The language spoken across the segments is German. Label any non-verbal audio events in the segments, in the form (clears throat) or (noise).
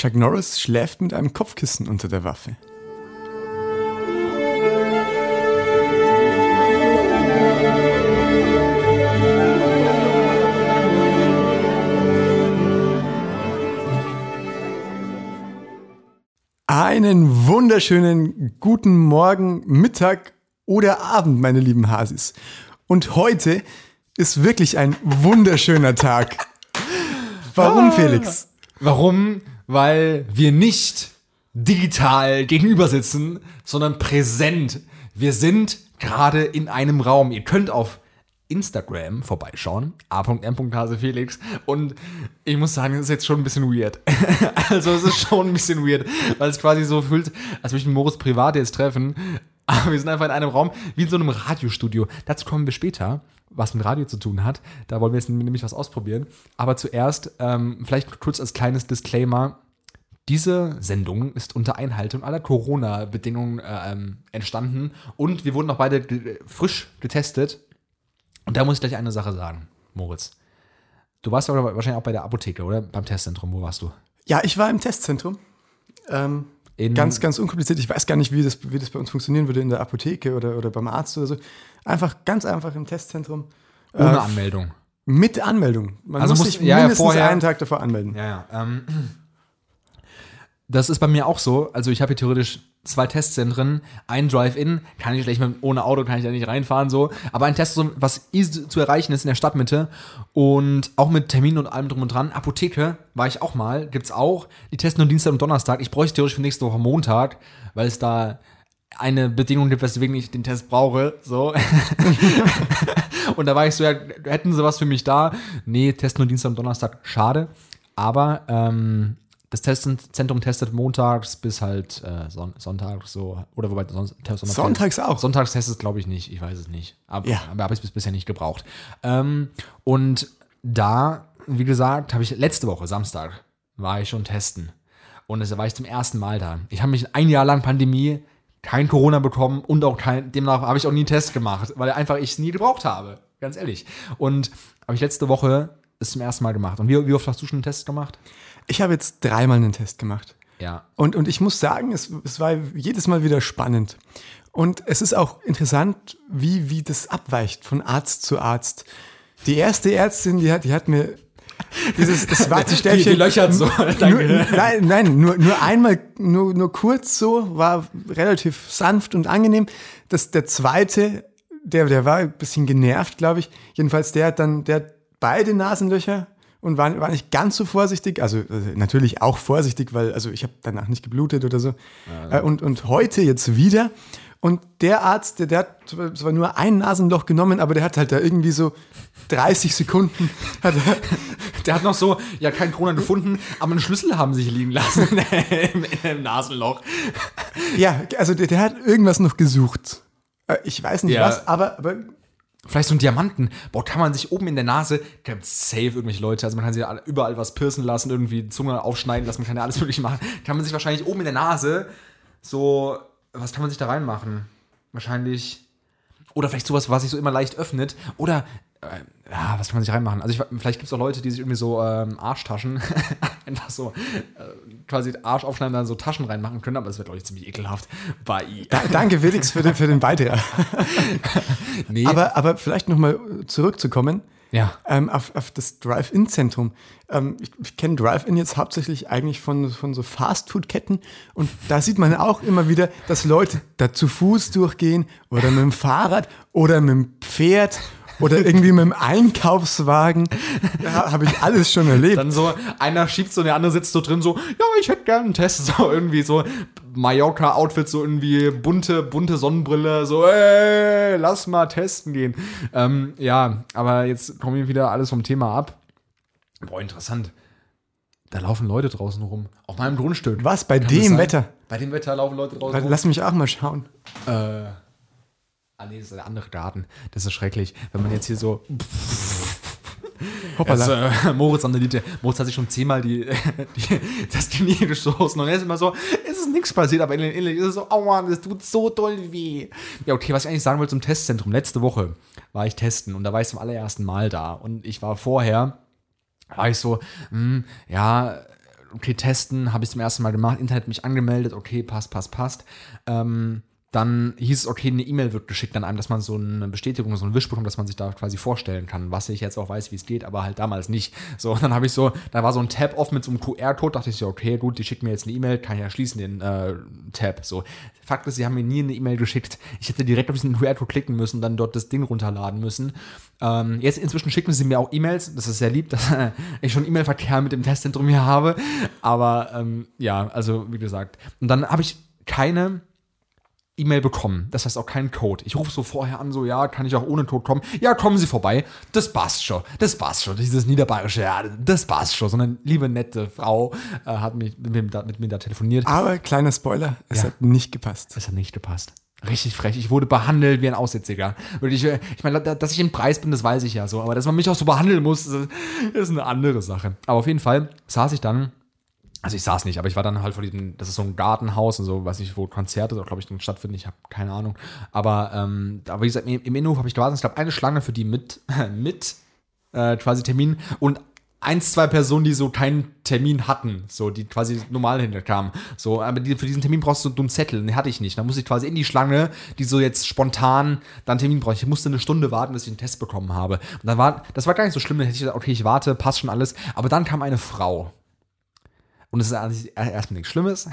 Chuck Norris schläft mit einem Kopfkissen unter der Waffe. Einen wunderschönen guten Morgen, Mittag oder Abend, meine lieben Hasis. Und heute ist wirklich ein wunderschöner Tag. (laughs) Warum, Ah. Felix? Warum? Weil wir nicht digital gegenüber sitzen, sondern präsent. Wir sind gerade in einem Raum. Ihr könnt auf Instagram vorbeischauen, a.m.hasefelix und ich muss sagen, es ist jetzt schon ein bisschen weird. (laughs) also es ist schon ein bisschen weird, weil es quasi so fühlt, als würde ich Moritz privat jetzt treffen, aber wir sind einfach in einem Raum wie in so einem Radiostudio. Dazu kommen wir später, was mit Radio zu tun hat. Da wollen wir jetzt nämlich was ausprobieren. Aber zuerst, ähm, vielleicht kurz als kleines Disclaimer, diese Sendung ist unter Einhaltung aller Corona-Bedingungen äh, ähm, entstanden und wir wurden auch beide frisch getestet. Und da muss ich gleich eine Sache sagen, Moritz. Du warst aber wahrscheinlich auch bei der Apotheke, oder? Beim Testzentrum, wo warst du? Ja, ich war im Testzentrum. Ähm, In- ganz, ganz unkompliziert. Ich weiß gar nicht, wie das, wie das bei uns funktionieren würde in der Apotheke oder, oder beim Arzt oder so. Einfach ganz einfach im Testzentrum. Ohne Äh, Anmeldung. Mit Anmeldung. Man Also muss muss- sich ja, ja, mindestens vorher- einen Tag davor anmelden. Ja, ja. Ähm, das ist bei mir auch so. Also ich habe hier theoretisch zwei Testzentren, ein Drive-In, kann ich schlecht mit, ohne Auto kann ich da nicht reinfahren so, aber ein Testzentrum, was easy zu erreichen ist in der Stadtmitte und auch mit Terminen und allem drum und dran. Apotheke war ich auch mal, gibt's auch. Die testen nur Dienstag und Donnerstag. Ich bräuchte theoretisch für nächste Woche Montag, weil es da eine Bedingung gibt, weswegen ich den Test brauche. So. (laughs) und da war ich so, ja, hätten sie was für mich da? Nee, testen nur Dienstag und Donnerstag. Schade. Aber ähm, das Testzentrum testet montags bis halt äh, Son Sonntag so. Oder wobei sonst Sonntag- Sonntags auch? Sonntags testet es, glaube ich, nicht. Ich weiß es nicht. Aber, Ja. aber habe ich bis bisher nicht gebraucht. Ähm, und da, wie gesagt, habe ich letzte Woche, Samstag, war ich schon testen. Und da war ich zum ersten Mal da. Ich habe mich ein Jahr lang Pandemie kein Corona bekommen und auch kein, demnach habe ich auch nie einen Test gemacht, weil einfach ich es nie gebraucht habe. Ganz ehrlich. Und habe ich letzte Woche es zum ersten Mal gemacht. Und wie, wie oft hast du schon einen Test gemacht? Ich habe jetzt dreimal einen Test gemacht. Ja. Und, und ich muss sagen, es, es war jedes Mal wieder spannend. Und es ist auch interessant, wie, wie das abweicht von Arzt zu Arzt. Die erste Ärztin, die hat, die hat mir dieses das Wattestäbchen. (laughs) Die- die löchert so, Nur, (laughs) nein, nein, nur, nur einmal, nur, nur kurz so, war relativ sanft und angenehm. Das, der zweite, der, der war ein bisschen genervt, glaube ich. Jedenfalls, der hat dann, der hat beide Nasenlöcher und war, war nicht ganz so vorsichtig. Also, also natürlich auch vorsichtig, weil, also ich habe danach nicht geblutet oder so. Äh, Und, und heute jetzt wieder. Und der Arzt, der, der hat zwar nur ein Nasenloch genommen, aber der hat halt da irgendwie so 30 Sekunden. (laughs) Hat er, Der hat noch so, ja, kein Corona gefunden, aber einen Schlüssel haben sich liegen lassen (laughs) im, im Nasenloch. ja, also der, der hat irgendwas noch gesucht. Äh, Ich weiß nicht Ja. was, aber, aber Vielleicht so ein Diamanten. Boah, kann man sich oben in der Nase, gibt safe irgendwelche Leute, also man kann sich überall was piercen lassen, irgendwie Zunge aufschneiden lassen, man kann ja alles (laughs) mögliche machen. Kann man sich wahrscheinlich oben in der Nase so, was kann man sich da reinmachen? Wahrscheinlich, oder vielleicht sowas, was sich so immer leicht öffnet. Oder, ja, was kann man sich reinmachen? Also ich, vielleicht gibt es auch Leute, die sich irgendwie so ähm, Arschtaschen, (laughs) einfach so äh, quasi Arsch aufschneiden dann so Taschen reinmachen können, aber das wird, glaube ich, ziemlich ekelhaft. Bei da, danke Felix für den, für den Beitrag. (laughs) nee. Aber, aber vielleicht nochmal zurückzukommen ja. ähm, auf, auf das Drive-In-Zentrum. Ähm, ich ich kenne Drive-In jetzt hauptsächlich eigentlich von, von so Fast-Food-Ketten und da sieht man auch immer wieder, dass Leute da zu Fuß durchgehen oder mit dem Fahrrad oder mit dem Pferd oder irgendwie mit dem Einkaufswagen. Da habe ich alles schon erlebt. Dann so, einer schiebt so, der andere sitzt so drin, so, ja, ich hätte gerne einen Test, (laughs) so irgendwie so Mallorca-Outfit, so irgendwie bunte, bunte Sonnenbrille, so, ey, lass mal testen gehen. Ähm, ja, aber jetzt kommen wir wieder alles vom Thema ab. Boah, interessant. Da laufen Leute draußen rum. Auf meinem Grundstück. Was, bei Kann dem? Wetter? Bei dem Wetter laufen Leute draußen rum. Lass mich auch mal schauen. Äh, ah, nee, das ist der andere Garten. Das ist schrecklich. Wenn man jetzt hier so. (laughs) Hoppala. Das, äh, Moritz an der Linie. Moritz hat sich schon zehnmal die, (laughs) die, das Knie gestoßen und er ist immer so, es ist nichts passiert, aber innerlich innerlich ist es so, oh Mann, das tut so doll weh. Ja, okay, was ich eigentlich sagen wollte zum Testzentrum. Letzte Woche war ich testen und da war ich zum allerersten Mal da und ich war vorher, war ich so, hm, ja, okay, testen, habe ich zum ersten Mal gemacht, Internet mich angemeldet, okay, passt, passt, passt. Ähm, dann hieß es, okay, eine E-Mail wird geschickt an einem, dass man so eine Bestätigung, so einen Wisch bekommt, dass man sich da quasi vorstellen kann, was ich jetzt auch weiß, wie es geht, aber halt damals nicht. So, dann habe ich so, da war so ein Tab offen mit so einem QR-Code, dachte ich so, okay, gut, die schicken mir jetzt eine E-Mail, kann ich ja schließen den äh, Tab. So, Fakt ist, sie haben mir nie eine E-Mail geschickt. Ich hätte direkt auf diesen QR-Code klicken müssen, dann dort das Ding runterladen müssen. Ähm, jetzt inzwischen schicken sie mir auch E-Mails, das ist sehr lieb, dass äh, (laughs) ich schon E-Mail-Verkehr mit dem Testzentrum hier habe. Aber ähm, ja, also wie gesagt. Und dann habe ich keine E-Mail bekommen. Das heißt auch keinen Code. Ich rufe so vorher an, so, ja, kann ich auch ohne Code kommen? Ja, kommen Sie vorbei. Das passt schon. Das passt schon. Dieses niederbayerische, ja, das passt schon. So eine liebe, nette Frau äh, hat mich, mit, mir da, mit mir da telefoniert. Aber kleiner Spoiler, es Ja. hat nicht gepasst. Es hat nicht gepasst. Richtig frech. Ich wurde behandelt wie ein Aussätziger. Und ich, äh, ich meine, da- dass ich im Preis bin, das weiß ich ja so. Aber dass man mich auch so behandeln muss, ist eine andere Sache. Aber auf jeden Fall saß ich dann, also ich saß nicht, aber ich war dann halt vor diesem, das ist so ein Gartenhaus und so, weiß nicht, wo Konzerte, glaube ich, dann stattfinden. Ich habe keine Ahnung. Aber, ähm, aber wie gesagt, im Innenhof habe ich gewartet. Es gab eine Schlange für die mit, (laughs) mit äh, quasi Termin und eins, zwei Personen, die so keinen Termin hatten, so, die quasi normal hinterkamen. So, aber die, für diesen Termin brauchst du einen Zettel, den hatte ich nicht. Da musste ich quasi in die Schlange, die so jetzt spontan dann Termin braucht. Ich musste eine Stunde warten, bis ich einen Test bekommen habe. Und dann war, das war gar nicht so schlimm, dann hätte ich gesagt, okay, ich warte, passt schon alles. Aber dann kam eine Frau. Und es ist eigentlich erstmal nichts Schlimmes.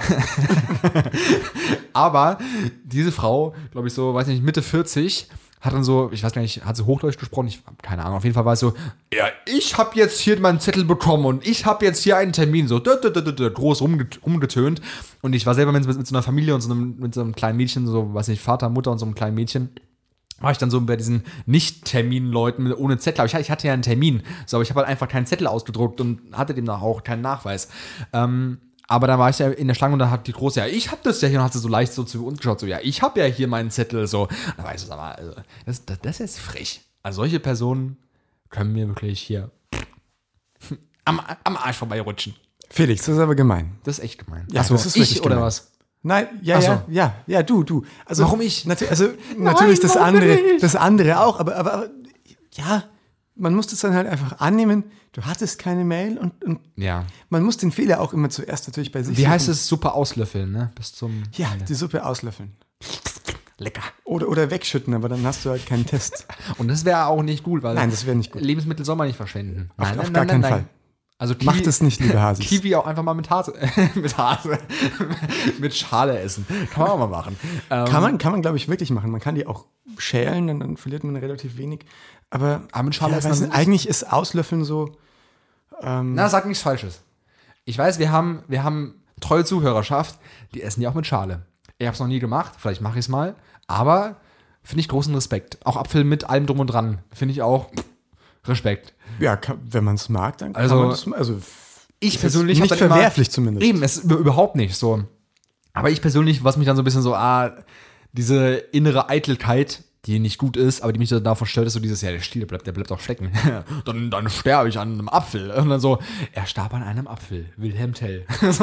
(laughs) Aber diese Frau, glaube ich, so, weiß nicht, Mitte 40, hat dann so, ich weiß gar nicht, hat sie Hochdeutsch gesprochen? Ich keine Ahnung. Auf jeden Fall war es so, ja, ich habe jetzt hier meinen Zettel bekommen und ich habe jetzt hier einen Termin, so groß rumget rumgetönt. Und ich war selber mit, mit so einer Familie und so einem, mit so einem kleinen Mädchen, so, weiß nicht, Vater, Mutter und so einem kleinen Mädchen war ich dann so bei diesen Nicht-Termin-Leuten ohne Zettel. Aber ich, hatte ja einen Termin, so, aber ich habe halt einfach keinen Zettel ausgedruckt und hatte demnach auch keinen Nachweis. Ähm, aber dann war ich ja in der Schlange und da hat die Große, ja, ich habe das ja hier und hat sie so leicht so zu uns geschaut, so, ja, ich habe ja hier meinen Zettel, so. Da war ich so, sag mal, also, das, das, das ist frech. Also solche Personen können mir wirklich hier am, am Arsch vorbeirutschen. Felix, das ist aber gemein. Das ist echt gemein. Ja, Ach so, das ist ich oder gemein. was? Nein, ja, so. ja, ja, ja, du, du. Also, Warum ich? natu also natürlich das andere, das andere auch, aber, aber, aber ja, man muss das dann halt einfach annehmen. Du hattest keine Mail und, und Ja. man muss den Fehler auch immer zuerst natürlich bei sich Wie heißt es? Super auslöffeln, ne? Bis zum. Ja, die Suppe auslöffeln. Lecker. Oder, oder wegschütten, aber dann hast du halt keinen Test. (laughs) Und das wäre auch nicht gut, weil Nein, das wäre nicht gut. Lebensmittel soll man nicht verschwenden. Auf- auf gar keinen Fall. Also Kiwi, Macht es nicht, liebe Hasis. Kiwi auch einfach mal mit Hase, (laughs) mit Hase, mit Schale essen. Kann man auch mal machen. Ähm, Kann man, kann man glaube ich, wirklich machen. Man kann die auch schälen, dann, dann verliert man relativ wenig. Aber, Aber mit Schale ja, essen nicht, eigentlich ist Auslöffeln so, Na, sag nichts Falsches. Ich weiß, wir haben, wir haben treue Zuhörerschaft, die essen ja auch mit Schale. Ich habe es noch nie gemacht, vielleicht mache ich es mal, aber finde ich großen Respekt. Auch Apfel mit allem drum und dran, finde ich auch Respekt. ja, kann, wenn man es mag, dann kann Also, man das, also Ich persönlich nicht verwerflich zumindest. Eben, es ist überhaupt nicht so. Aber ich persönlich, was mich dann so ein bisschen so, ah, diese innere Eitelkeit, die nicht gut ist, aber die mich dann davon stört, ist so dieses, ja, der Stiel, der bleibt, der bleibt auch stecken. (laughs) dann, dann sterbe ich an einem Apfel. Und dann so, er starb an einem Apfel. Wilhelm Tell. (laughs)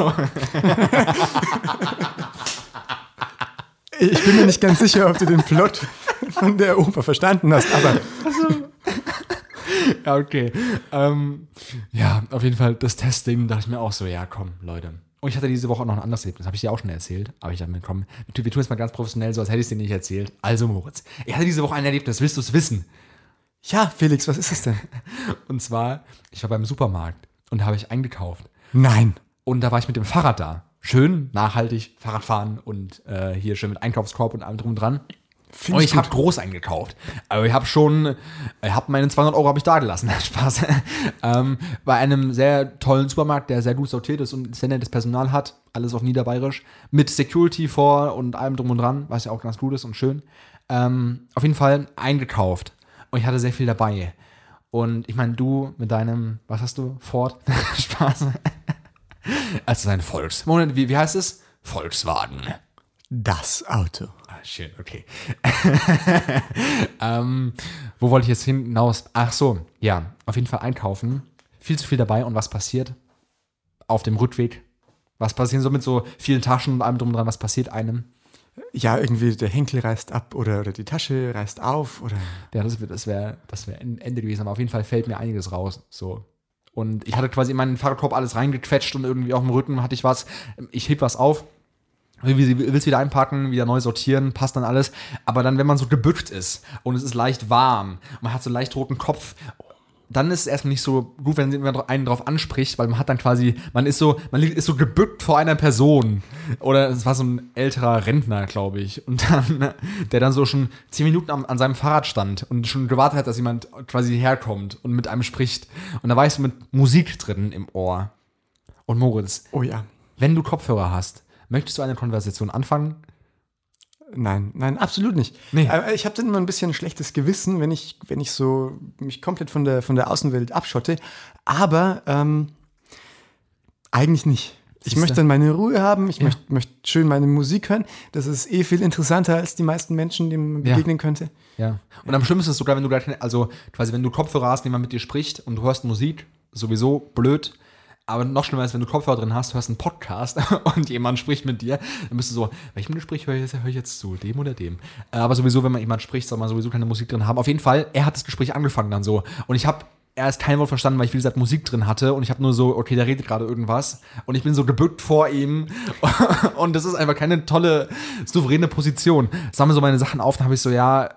Ich bin mir nicht ganz sicher, ob du den Plot von der Oper verstanden hast, aber (laughs) Ja, okay. Ähm, ja, auf jeden Fall das Testing, dachte ich mir auch so, ja, komm, Leute. Und ich hatte diese Woche auch noch ein anderes Erlebnis, habe ich dir auch schon erzählt. Aber ich dachte mir, komm, wir tun es mal ganz professionell, so als hätte ich es dir nicht erzählt. Also, Moritz, ich hatte diese Woche ein Erlebnis, willst du es wissen? ja, Felix, was ist es denn? (laughs) Und zwar, ich war beim Supermarkt und da habe ich eingekauft. Nein. Und da war ich mit dem Fahrrad da. Schön, nachhaltig, Fahrradfahren und äh, hier schön mit Einkaufskorb und allem drum und dran. Find ich habe groß eingekauft. Aber ich habe schon, ich habe meine 200 Euro habe ich da gelassen. (laughs) Spaß. ähm, bei einem sehr tollen Supermarkt, der sehr gut sortiert ist und sehr nettes Personal hat. Alles auf Niederbayerisch. Mit Security vor und allem drum und dran, was ja auch ganz gut ist und schön. Ähm, auf jeden Fall eingekauft. Und ich hatte sehr viel dabei. Und ich meine, du mit deinem, was hast du? Ford? (laughs) Spaß. Also ein Volks. Moment, wie, wie heißt es? Volkswagen. Das Auto. Ah, schön, okay. (laughs) ähm, wo wollte ich jetzt hinaus? Ach so, ja, auf jeden Fall einkaufen. Viel zu viel dabei und was passiert? Auf dem Rückweg. Was passiert so mit so vielen Taschen und allem drum und dran? Was passiert einem? Ja, irgendwie der Henkel reißt ab oder, oder die Tasche reißt auf oder. Ja, das wäre das wär, das wär Ende gewesen, aber auf jeden Fall fällt mir einiges raus. So Und ich hatte quasi in meinen Fahrradkorb alles reingequetscht und irgendwie auf dem Rücken hatte ich was. Ich heb was auf, willst wieder einpacken, wieder neu sortieren, passt dann alles. Aber dann, wenn man so gebückt ist und es ist leicht warm, man hat so leicht roten Kopf, dann ist es erstmal nicht so gut, wenn man einen drauf anspricht, weil man hat dann quasi, man ist so, man ist so gebückt vor einer Person. Oder es war so ein älterer Rentner, glaube ich. Und dann, der dann so schon zehn Minuten an, an, seinem Fahrrad stand und schon gewartet hat, dass jemand quasi herkommt und mit einem spricht. Und da war ich so mit Musik drin im Ohr. Und Moritz. Oh ja. Wenn du Kopfhörer hast, möchtest du eine Konversation anfangen? Nein, nein, absolut nicht. Nee. Ich habe dann immer ein bisschen ein schlechtes Gewissen, wenn ich, wenn ich so mich komplett von der, von der Außenwelt abschotte. Aber ähm, eigentlich nicht. Ich Siehste? möchte dann meine Ruhe haben, ich ja. möchte, möchte schön meine Musik hören. Das ist eh viel interessanter als die meisten Menschen, denen man begegnen ja. könnte. Ja. Und am schlimmsten ist es sogar, wenn du gleich, also quasi, wenn du Kopfhörer hast, jemand mit dir spricht und du hörst Musik, sowieso blöd. Aber noch schlimmer ist, wenn du Kopfhörer drin hast, du hörst einen Podcast (laughs) und jemand spricht mit dir, dann bist du so, welchem Gespräch höre ich, hör ich jetzt zu, dem oder dem? Äh, aber sowieso, wenn man jemand spricht, soll man sowieso keine Musik drin haben. Auf jeden Fall, er hat das Gespräch angefangen dann so. Und ich habe erst kein Wort verstanden, weil ich, wie gesagt, Musik drin hatte und ich habe nur so, okay, der redet gerade irgendwas und ich bin so gebückt vor ihm (laughs) und das ist einfach keine tolle, souveräne Position. Sammle so meine Sachen auf, dann habe ich so, ja,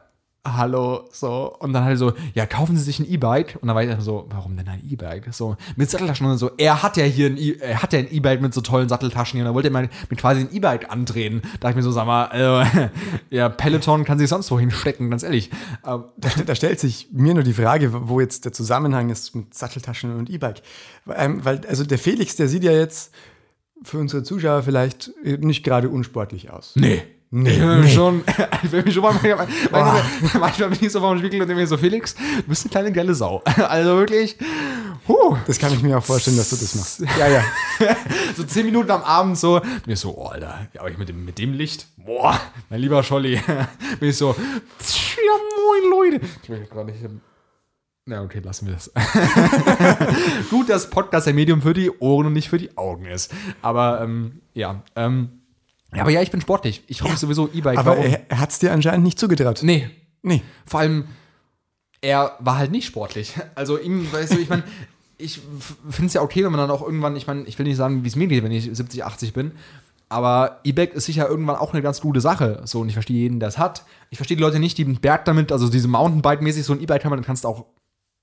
hallo, so. Und dann halt so, ja, kaufen Sie sich ein E-Bike. Und dann war ich dann so, warum denn ein E-Bike? So, mit Satteltaschen und so. Er hat ja hier ein E, er hat ja ein E-Bike mit so tollen Satteltaschen hier. Und dann wollte er mal mit quasi ein E-Bike andrehen. Da ich mir so, sag mal, äh, (laughs) ja, Peloton kann sich sonst wohin stecken, ganz ehrlich. Ähm, da, da, stellt sich mir nur die Frage, wo jetzt der Zusammenhang ist mit Satteltaschen und E-Bike. Ähm, weil, also der Felix, der sieht ja jetzt für unsere Zuschauer vielleicht nicht gerade unsportlich aus. Nee. Nee, nee. schon. (laughs) Ich will mich schon mal, manchmal, manchmal bin ich so vom Spiegel und denke mir so, Felix, du bist eine kleine geile Sau. (laughs) Also wirklich. Huh. Das kann ich mir auch vorstellen, dass du das machst. Ja, ja. (laughs) so zehn Minuten am Abend so, mir so, oh, Alter, ja, aber ich mit dem, mit dem Licht, boah, mein lieber Scholli, bin ich so, ja, moin, Leute. Ich will gerade nicht. Na, okay, lassen wir das. Gut, dass Podcast ein Medium für die Ohren und nicht für die Augen ist. Aber, ähm, ja, ähm, ja, aber ja, ich bin sportlich. Ich hoffe ja, sowieso E-Bike. Aber Warum? er, er hat es dir anscheinend nicht zugetraut. Nee. Nee. Vor allem, er war halt nicht sportlich. Also ihm, weißt du, ich meine, (laughs) ich finde es ja okay, wenn man dann auch irgendwann, ich meine, ich will nicht sagen, wie es mir geht, wenn ich 70, 80 bin. Aber E-Bike ist sicher irgendwann auch eine ganz gute Sache. So, und ich verstehe jeden, der es hat. Ich verstehe die Leute nicht, die einen Berg damit, also diese Mountainbike-mäßig so ein E-Bike haben, dann kannst du auch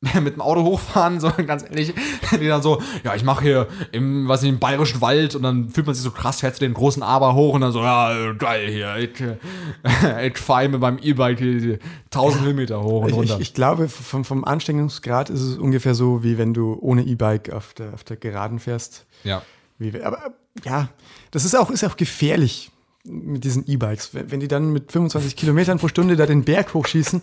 (laughs) mit dem Auto hochfahren, so (laughs) ganz ehrlich, (laughs) die dann so, ja, ich mache hier im, was ich, im bayerischen Wald und dann fühlt man sich so krass, fährt zu den großen Aber hoch und dann so, ja, geil hier, ich, ich fahre mit meinem E-Bike 1000 Höhenmeter hoch und runter. Ich, ich, glaube, vom, vom Anstrengungsgrad ist es ungefähr so, wie wenn du ohne E-Bike auf der, auf der Geraden fährst. Ja. Wie, aber ja, das ist auch, ist auch gefährlich mit diesen E-Bikes, wenn die dann mit 25 Kilometern pro Stunde da den Berg hochschießen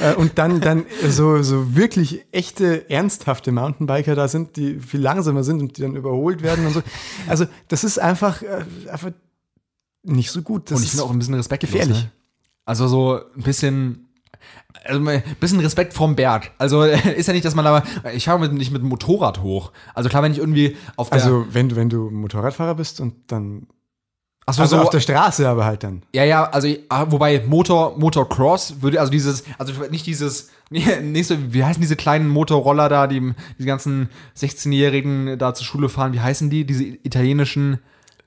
äh, und dann, dann so, so wirklich echte, ernsthafte Mountainbiker da sind, die viel langsamer sind und die dann überholt werden und so. Also das ist einfach, äh, einfach nicht so gut. Das und ich finde auch ein bisschen Respekt gefährlich. Ne? Also so ein bisschen also ein bisschen Respekt vom Berg. Also (laughs) ist ja nicht, dass man aber ich fahre mit, nicht mit dem Motorrad hoch. Also klar, wenn ich irgendwie auf der Also wenn du wenn du Motorradfahrer bist und dann Achso, also so, auf der Straße aber halt dann. Ja, ja, also ah, wobei Motor, Motocross würde, also dieses, also nicht dieses, (laughs) nicht so, wie heißen diese kleinen Motorroller da, die die ganzen 16-Jährigen da zur Schule fahren, wie heißen die, diese italienischen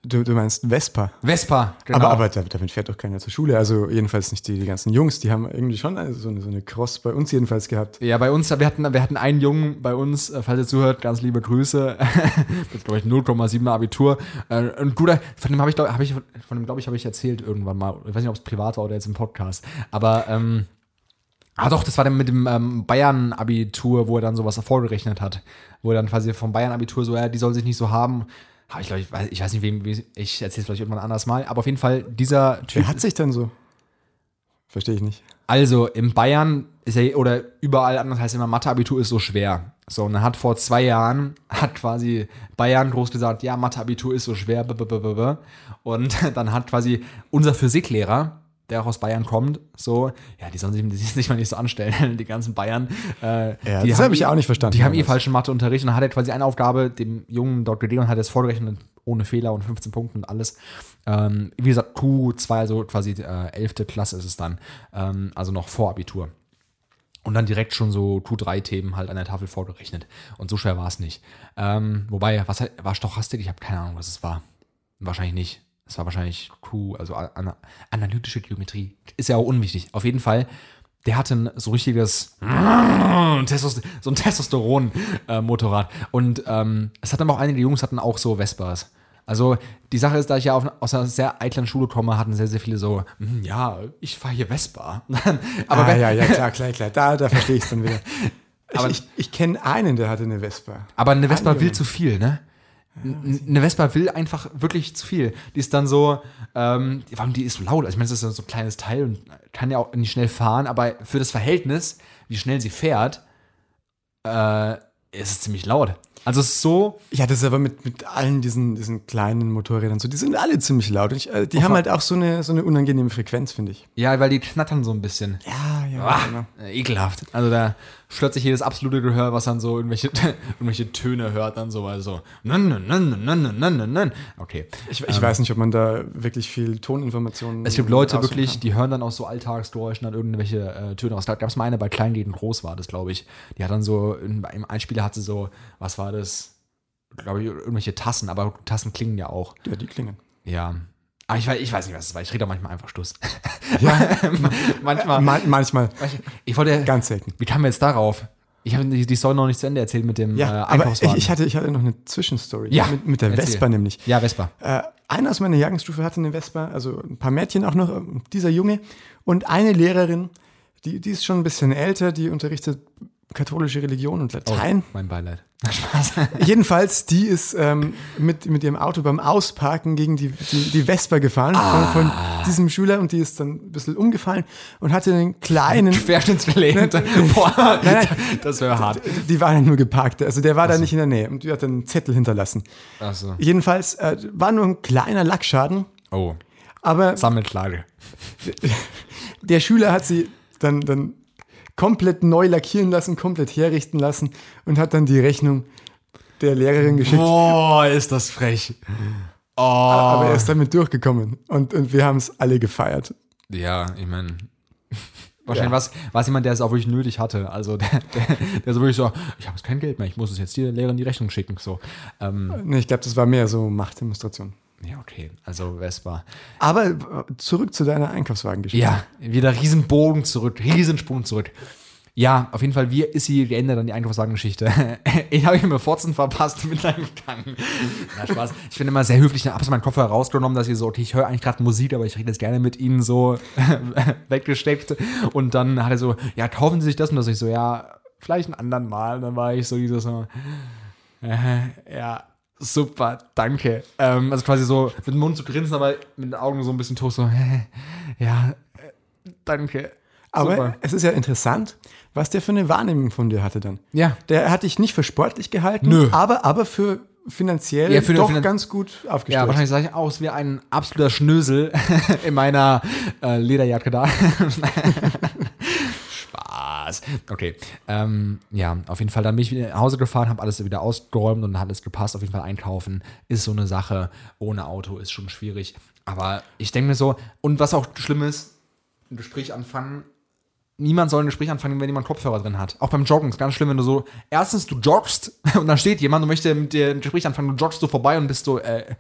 Du, du meinst Vespa. Vespa, genau. Aber, aber damit fährt doch keiner zur Schule. Also jedenfalls nicht die, die ganzen Jungs, die haben irgendwie schon so eine, so eine Cross bei uns jedenfalls gehabt. Ja, bei uns, wir hatten, wir hatten einen Jungen bei uns, äh, falls ihr zuhört, ganz liebe Grüße. (laughs) Mit, glaube ich, 0,7 Abitur. Äh, ein guter, von dem habe ich, glaube hab ich, von dem, glaube ich, habe ich erzählt irgendwann mal. Ich weiß nicht, ob es privat war oder jetzt im Podcast. Aber, ähm, Ah doch, das war dann mit dem ähm, Bayern-Abitur, wo er dann sowas vorgerechnet hat. Wo er dann quasi vom Bayern-Abitur so, ja, die soll sich nicht so haben habe ich glaube, ich, weiß, ich weiß nicht, wem, wie, ich erzähle es vielleicht irgendwann anders mal, aber auf jeden Fall, dieser Typ. Wer hat sich denn so? Verstehe ich nicht. Also, in Bayern ist er, oder überall anders heißt immer, Mathe-Abitur ist so schwer. So, und dann hat vor zwei Jahren, hat quasi Bayern groß gesagt, ja, Mathe-Abitur ist so schwer, und (laughs) dann hat quasi unser Physiklehrer, der auch aus Bayern kommt, so, ja, die sollen sich, (laughs) die sich mal nicht so anstellen, die ganzen Bayern. Äh, ja, das habe ich auch nicht verstanden. Die haben eh falschen Matheunterricht und dann hat er quasi eine Aufgabe, dem jungen Dr. Leon hat er es vorgerechnet, ohne Fehler und 15 Punkten und alles. Ähm, wie gesagt, Q2, also quasi äh, 11. Klasse ist es dann, ähm, also noch vor Abitur. und dann direkt schon so Q3-Themen halt an der Tafel vorgerechnet. Und so schwer war es nicht. Ähm, wobei, was hat- war Stochastik? Ich habe keine Ahnung, was es war. Wahrscheinlich nicht. Es war wahrscheinlich Q, also ana analytische Geometrie. Ist ja auch unwichtig. Auf jeden Fall, der hatte ein so richtiges (laughs) so ein Testosteron-Motorrad. Und ähm, es hatten aber auch einige Jungs hatten auch so Vespas. Also die Sache ist, da ich ja aus einer sehr eitlen Schule komme, hatten sehr, sehr viele so, "Hm, ja, ich fahre hier Vespa. (laughs) aber ah, ja, ja, klar, klar, klar. Da, da verstehe ich es dann wieder. Ich, (laughs) Aber- ich, ich kenne einen, der hatte eine Vespa. Aber eine Vespa will zu viel, ne? Eine Vespa will einfach wirklich zu viel. Die ist dann so, ähm, allem die ist so laut. Also ich meine, das ist so ein kleines Teil und kann ja auch nicht schnell fahren, aber für das Verhältnis, wie schnell sie fährt, äh, ist es ziemlich laut. Also es ist so, Ja, das ist aber mit, mit allen diesen, diesen kleinen Motorrädern so. Die sind alle ziemlich laut. Und ich, äh, die haben halt auch so eine, so eine unangenehme Frequenz, finde ich. ja, weil die knattern so ein bisschen. Ja, ja, ah, genau. Äh, ekelhaft. Also da stört sich jedes absolute Gehör, was dann so irgendwelche, (laughs) irgendwelche Töne hört, dann so, also so, nan, nan, nan, nan, nan, nan, Okay. Ich, ich ähm, weiß nicht, ob man da wirklich viel Toninformationen. Es gibt Leute wirklich, kann. die hören dann auch so Alltagsgeräuschen dann irgendwelche äh, Töne aus. Da gab es mal eine bei Kleinläden groß war das, glaube ich. Die hat dann so, im Einspieler hat sie so, was war das? Glaube ich, irgendwelche Tassen, aber Tassen klingen ja auch. Ja, die klingen. Ja. Aber ich weiß, ich weiß nicht, was es war. Ich rede auch manchmal einfach Stuss. (laughs) Ja, (laughs) manchmal. man, manchmal. Ich wollte. Ganz selten. Wie kamen wir jetzt darauf? Ich habe die, die Story noch nicht zu Ende erzählt mit dem äh, Ja, aber ich, Einkaufswagen. hatte, ich hatte noch eine Zwischenstory. Ja, Mit, mit der erzähl. Vespa nämlich. ja, Vespa. Äh, einer aus meiner Jahrgangsstufe hatte eine Vespa, also ein paar Mädchen auch noch, dieser Junge. Und eine Lehrerin, die, die ist schon ein bisschen älter, die unterrichtet katholische Religion und Latein. Mein Beileid. (laughs) Spaß. Jedenfalls, die ist ähm, mit, mit ihrem Auto beim Ausparken gegen die, die, die Vespa gefahren von, von diesem Schüler und die ist dann ein bisschen umgefallen und hatte einen kleinen. (laughs) Querschnittsgelähmt. (laughs) Boah, nein. das wäre hart. Die war dann nur geparkt, also der war da nicht in der Nähe und die hat dann einen Zettel hinterlassen. Achso. Jedenfalls äh, war nur ein kleiner Lackschaden, Oh. aber Sammelklage. der Schüler hat sie dann, dann komplett neu lackieren lassen, komplett herrichten lassen und hat dann die Rechnung der Lehrerin geschickt. Boah, ist das frech. Oh. Aber er ist damit durchgekommen und, und wir haben es alle gefeiert. Ja, ich meine. Wahrscheinlich Ja. was war es jemand, der es auch wirklich nötig hatte. Also der, der, der so wirklich so, ich habe jetzt kein Geld mehr, ich muss es jetzt der Lehrerin die Rechnung schicken. So. Ähm, Nee, ich glaube, das war mehr so Machtdemonstration. Ja, okay. Also Vespa. Aber äh, zurück zu deiner Einkaufswagengeschichte. Ja, wieder Riesenbogen zurück, Riesensprung zurück. Ja, auf jeden Fall, wie ist sie geendet an die Einkaufswagengeschichte? (laughs) ich habe mir Forzen verpasst mit einem Gang. Na, Spaß. Ich bin immer sehr höflich, habe ich meinen Koffer rausgenommen, dass ich so, okay, ich höre eigentlich gerade Musik, aber ich rede jetzt gerne mit ihnen so (laughs) weggesteckt. Und dann hat er so, ja, kaufen Sie sich das und das. Ich so, ja, vielleicht ein anderen Mal. Und dann war ich so dieses so, äh, (laughs) ja, super, danke. Ähm, also quasi so mit dem Mund zu grinsen, aber mit den Augen so ein bisschen tot, so, (laughs) ja, äh, danke. Aber Super. es ist ja interessant, was der für eine Wahrnehmung von dir hatte dann. Ja. Der hat dich nicht für sportlich gehalten, Nö. aber, aber für finanziell Ja, für doch Finan- ganz gut Ja, aufgestellt. wahrscheinlich sah ich aus wie ein absoluter Schnösel (laughs) in meiner äh, Lederjacke da. (laughs) Spaß. Okay. Ähm, ja, auf jeden Fall. Dann bin ich wieder nach Hause gefahren, habe alles wieder ausgeräumt und dann hat es gepasst. Auf jeden Fall einkaufen ist so eine Sache. Ohne Auto ist schon schwierig. Aber ich denke mir so, und was auch schlimm ist, ein Gespräch anfangen. Niemand soll ein Gespräch anfangen, wenn jemand Kopfhörer drin hat. Auch beim Joggen ist ganz schlimm, wenn du so, erstens, du joggst (laughs) und da steht jemand und möchte mit dir ein Gespräch anfangen, du joggst so vorbei und bist so, äh,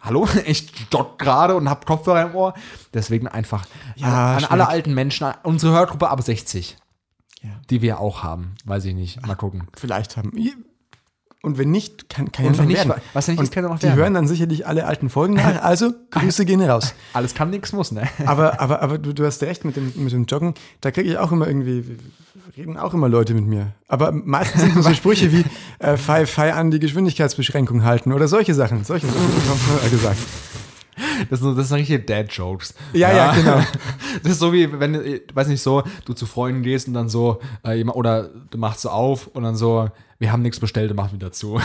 hallo, (laughs) ich jogge gerade und hab Kopfhörer im Ohr. Deswegen einfach Ja, an, an alle alten Menschen, unsere Hörgruppe ab 60, Ja. die wir auch haben. Weiß ich nicht. Mal gucken. Vielleicht haben. Und wenn nicht, kann, kann ja noch nicht, werden. was nicht Und ist, kann ja noch Die werden. hören dann sicherlich alle alten Folgen nach. (laughs) Also, Grüße gehen raus. Alles kann, nichts muss, ne? Aber, (laughs) aber, aber du, du hast recht mit dem, mit dem Joggen. Da kriege ich auch immer irgendwie, reden auch immer Leute mit mir. Aber meistens sind so Sprüche wie, äh, fei, fei an die Geschwindigkeitsbeschränkung halten oder solche Sachen. Solche Sachen gesagt. Das sind, das sind richtige Dad-Jokes. Ja, ja, genau. (laughs) Das ist so wie, wenn, weiß nicht so, du zu Freunden gehst und dann so, äh, oder du machst so auf und dann so, wir haben nichts bestellt mach wieder zu.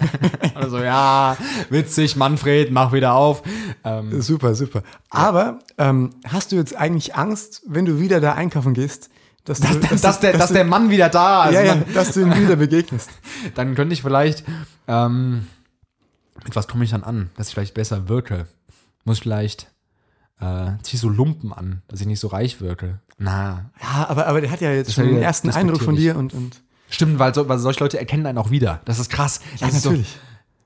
(laughs) oder so, ja, witzig, Manfred, mach wieder auf. Ähm, Super, super. Aber ähm, hast du jetzt eigentlich Angst, wenn du wieder da einkaufen gehst, dass, du, dass, dass, der, dass du, der Mann wieder da ist. ja, ja, dass du ihm wieder begegnest? (laughs) dann könnte ich vielleicht, ähm, mit was komme ich dann an, dass ich vielleicht besser wirke? Muss ich vielleicht äh, zieh so Lumpen an, dass ich nicht so reich wirke. Na, Ja, aber, aber der hat ja jetzt ist schon den ersten Eindruck von dir und, und stimmt, weil, so, weil solche Leute erkennen einen auch wieder. Das ist krass. ja, Das ist natürlich. So,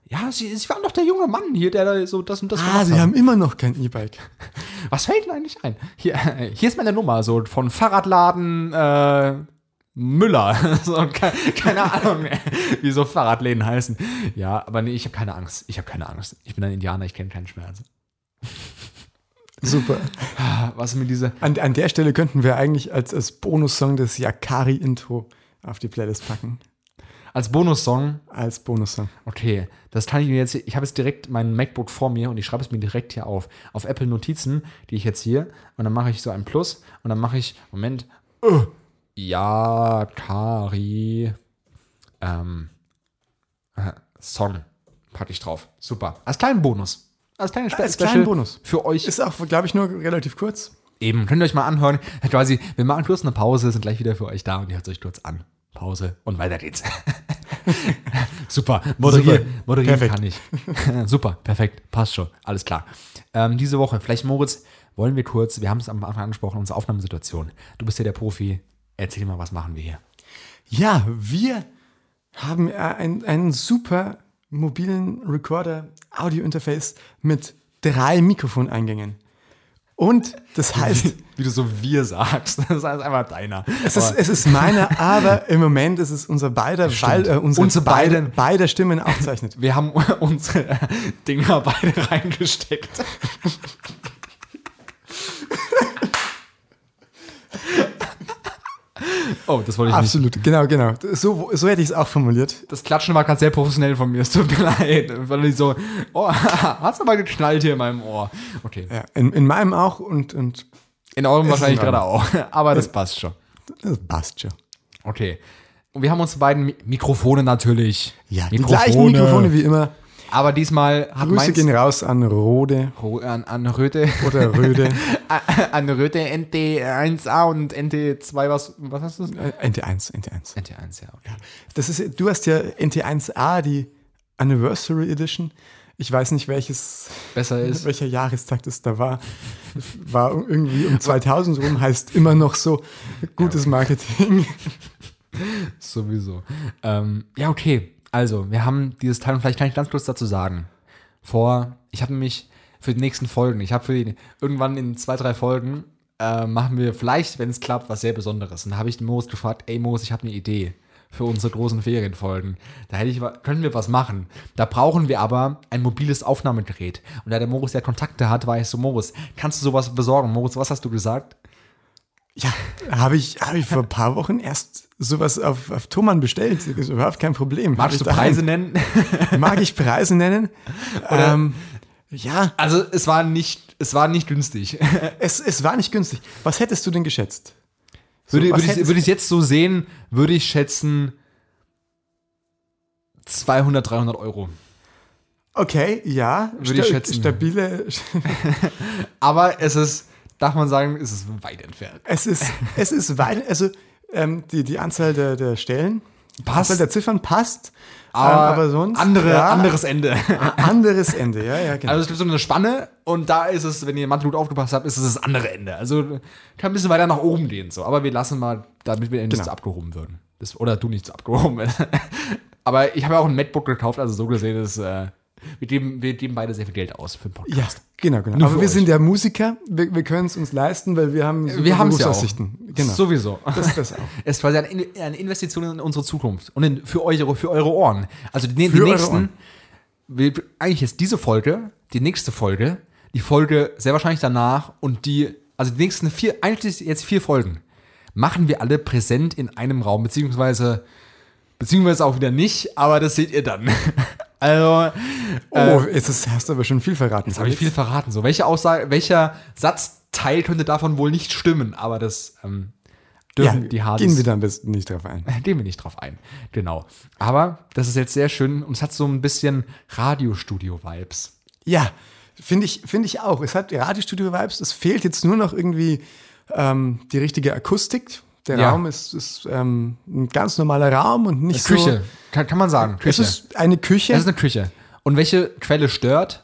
ja, sie, sie waren doch der junge Mann hier, der da so das und das ah, sie hat. haben immer noch kein E-Bike. (laughs) Was fällt Ihnen eigentlich ein? Hier, hier ist meine Nummer, so von Fahrradladen äh, Müller. (laughs) so, ke keine Ahnung, wie so Fahrradläden heißen. Ja, aber nee, ich habe keine Angst. Ich habe keine Angst. Ich bin ein Indianer, ich kenne keinen Schmerz. Super. Was mir diese. An, an der Stelle könnten wir eigentlich als, als Bonussong das Yakari-Intro auf die Playlist packen. Als Bonussong, Als Bonussong. okay, das kann ich mir jetzt. Ich habe jetzt direkt mein MacBook vor mir und ich schreibe es mir direkt hier auf. Auf Apple Notizen, die ich jetzt hier. Und dann mache ich so ein Plus und dann mache ich. Moment. Uh, ja, Kari. Ähm, äh, Song. Packe ich drauf. Super. Als kleinen Bonus. Als kleinen Spe Als kleinen Bonus. Für euch. Ist auch, glaube ich, nur relativ kurz. Eben, könnt ihr euch mal anhören. (laughs) Quasi, wir machen kurz eine Pause, sind gleich wieder für euch da und ihr hört euch kurz an. Pause und weiter geht's. (laughs) Super, moderieren, Super. moderieren Perfekt. kann ich. (laughs) Super, perfekt, passt schon, alles klar. Ähm, diese Woche, vielleicht Moritz, wollen wir kurz, wir haben es am Anfang angesprochen, unsere Aufnahmesituation. Du bist ja der Profi, erzähl mal, was machen wir hier? Ja, wir haben äh, ein, einen super mobilen Recorder Audio-Interface mit drei Mikrofoneingängen. Und das heißt, (laughs) Wie du so wir sagst, das ist einfach deiner. es ist, es ist meiner, aber im Moment ist es unser beider, weil äh, unsere, Unsere beide, beide Stimmen aufzeichnet. wir haben (laughs) unsere Dinger beide reingesteckt. (laughs) (laughs) Oh, das wollte ich nicht. Absolut, genau, genau. So, so hätte ich es auch formuliert. Das Klatschen war gerade sehr professionell von mir. Es tut mir (laughs) leid. Weil ich so, oh, (laughs) hat's aber geknallt hier in meinem Ohr. Okay. Ja, in, in meinem auch und, und In eurem wahrscheinlich in gerade auch. Aber das passt schon. das passt schon. Okay. Und wir haben uns beiden Mi Mikrofone natürlich. Ja, die gleichen Mikrofone wie immer. Aber diesmal hat Grüße meins gehen raus an Rode Ro- an, an Röte. oder Röde. (laughs) an Röte NT1A und NT2, was, was hast du? Äh, NT1, NT1. NT1, ja. Okay. Das ist, du hast ja NT1A, die Anniversary Edition. Ich weiß nicht, welches, Besser ist. welcher Jahrestag das da war. War irgendwie um 2000 rum, heißt immer noch so gutes Marketing. (laughs) Sowieso. Ähm, ja, okay. Also, wir haben dieses Teil, und vielleicht kann ich ganz kurz dazu sagen. Vor, ich habe nämlich für die nächsten Folgen, ich habe für die, irgendwann in zwei, drei Folgen, äh, machen wir vielleicht, wenn es klappt, was sehr Besonderes. Und da habe ich den Moos gefragt, ey Moos, ich habe eine Idee für unsere großen Ferienfolgen. Da hätte ich, können wir was machen. Da brauchen wir aber ein mobiles Aufnahmegerät. Und da der Moritz ja Kontakte hat, war ich so, Moritz, kannst du sowas besorgen? Moritz, was hast du gesagt? Ja, habe ich, hab ich vor ein paar Wochen erst sowas auf, auf Thomann bestellt. Das ist überhaupt kein Problem. Magst du. Preise nennen? Mag ich Preise nennen? ähm, ja, Also, es war nicht, es war nicht günstig. es, es war nicht günstig. Was hättest du denn geschätzt? So, Würde, würde, ich, würde ich jetzt so sehen, würde ich schätzen 200, 300 Euro. Okay, ja. Würde ich schätzen. Stabile. (laughs) Aber es ist, darf man sagen, es ist weit entfernt. Es ist, es ist weit, also ähm, die, die Anzahl der, der Stellen, die Passt. Anzahl der Ziffern passt, Aber, ähm, aber sonst andere, ja, anderes Ende. anderes Ende, ja, ja, genau. Also es gibt so eine Spanne und da ist es, wenn ihr Mathe gut aufgepasst habt, ist es das andere Ende. Also kann ein bisschen weiter nach oben gehen so. Aber wir lassen mal, damit wir nicht Genau. abgehoben würden. Das, oder du nicht so abgehoben. (laughs) Aber ich habe ja auch ein MacBook gekauft, also so gesehen ist, äh, wir, geben, wir geben beide sehr viel Geld aus für den Podcast. ja, genau, genau. Nur aber wir euch. sind ja Musiker, wir, wir können es uns leisten, weil wir haben super Wir haben ja auch. Genau. Sowieso. Das ist das auch. (laughs) Es ist quasi eine In- eine Investition in unsere Zukunft und in, für, eure, für eure Ohren. Also die, die nächsten, wir, eigentlich ist diese Folge, die nächste Folge, die Folge sehr wahrscheinlich danach und die, also die nächsten vier, eigentlich jetzt vier Folgen, machen wir alle präsent in einem Raum, beziehungsweise, beziehungsweise auch wieder nicht, aber das seht ihr dann. (laughs) also, Oh, jetzt ist, hast du aber schon viel verraten. Jetzt habe ich viel verraten. So, welche Aussage, welcher Satzteil könnte davon wohl nicht stimmen? Aber das ähm, ja, dürfen die Hardys. gehen wir da am besten nicht drauf ein. (laughs) Gehen wir nicht drauf ein. Genau. Aber das ist jetzt sehr schön und es hat so ein bisschen Radiostudio-Vibes. Ja, finde ich, finde ich auch. Es hat Radiostudio-Vibes. Es fehlt jetzt nur noch irgendwie ähm, die richtige Akustik. Der Ja. Raum ist, ist ähm, ein ganz normaler Raum und nicht Küche, so. kann, kann man sagen. Es Küche. ist eine Küche. Es ist eine Küche. Und welche Quelle stört?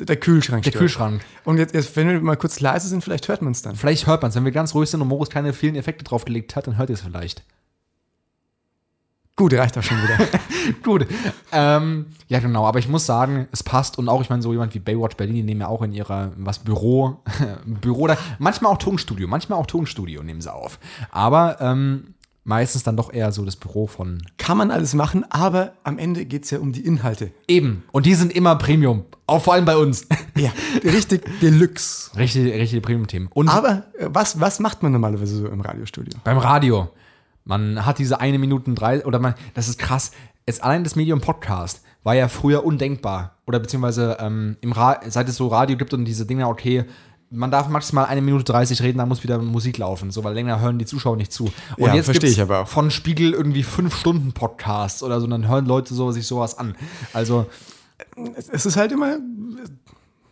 der Kühlschrank Der stört. Kühlschrank. Und jetzt, jetzt, wenn wir mal kurz leise sind, vielleicht hört man es dann. Vielleicht hört man es. Wenn wir ganz ruhig sind und Moritz keine vielen Effekte draufgelegt hat, dann hört ihr es vielleicht. Gut, reicht auch schon wieder. (laughs) Gut. Ähm, ja, genau. Aber ich muss sagen, es passt. Und auch, ich meine, so jemand wie Baywatch Berlin, die nehmen ja auch in ihrer, was, Büro, (laughs) Büro, da, manchmal auch Tonstudio, manchmal auch Tonstudio nehmen sie auf. Aber ähm, meistens dann doch eher so das Büro von Kann man alles machen, aber am Ende geht es ja um die Inhalte. eben. Und die sind immer Premium. Auch vor allem bei uns. (laughs) Ja, richtig Deluxe. Richtige, richtige Premium-Themen. Aber äh, was, was macht man normalerweise so im Radiostudio? beim Radio. Man hat diese eine Minute drei, oder man, das ist krass. Jetzt allein das Medium Podcast war ja früher undenkbar. Oder beziehungsweise ähm, im Ra seit es so Radio gibt und diese Dinge, okay, man darf maximal eine Minute 30 reden, dann muss wieder Musik laufen, so, weil länger hören die Zuschauer nicht zu. Und Ja, jetzt versteh gibt's ich aber auch. von Spiegel irgendwie fünf Stunden Podcasts oder so, und dann hören Leute so, sich sowas an. Also, Es, es ist halt immer,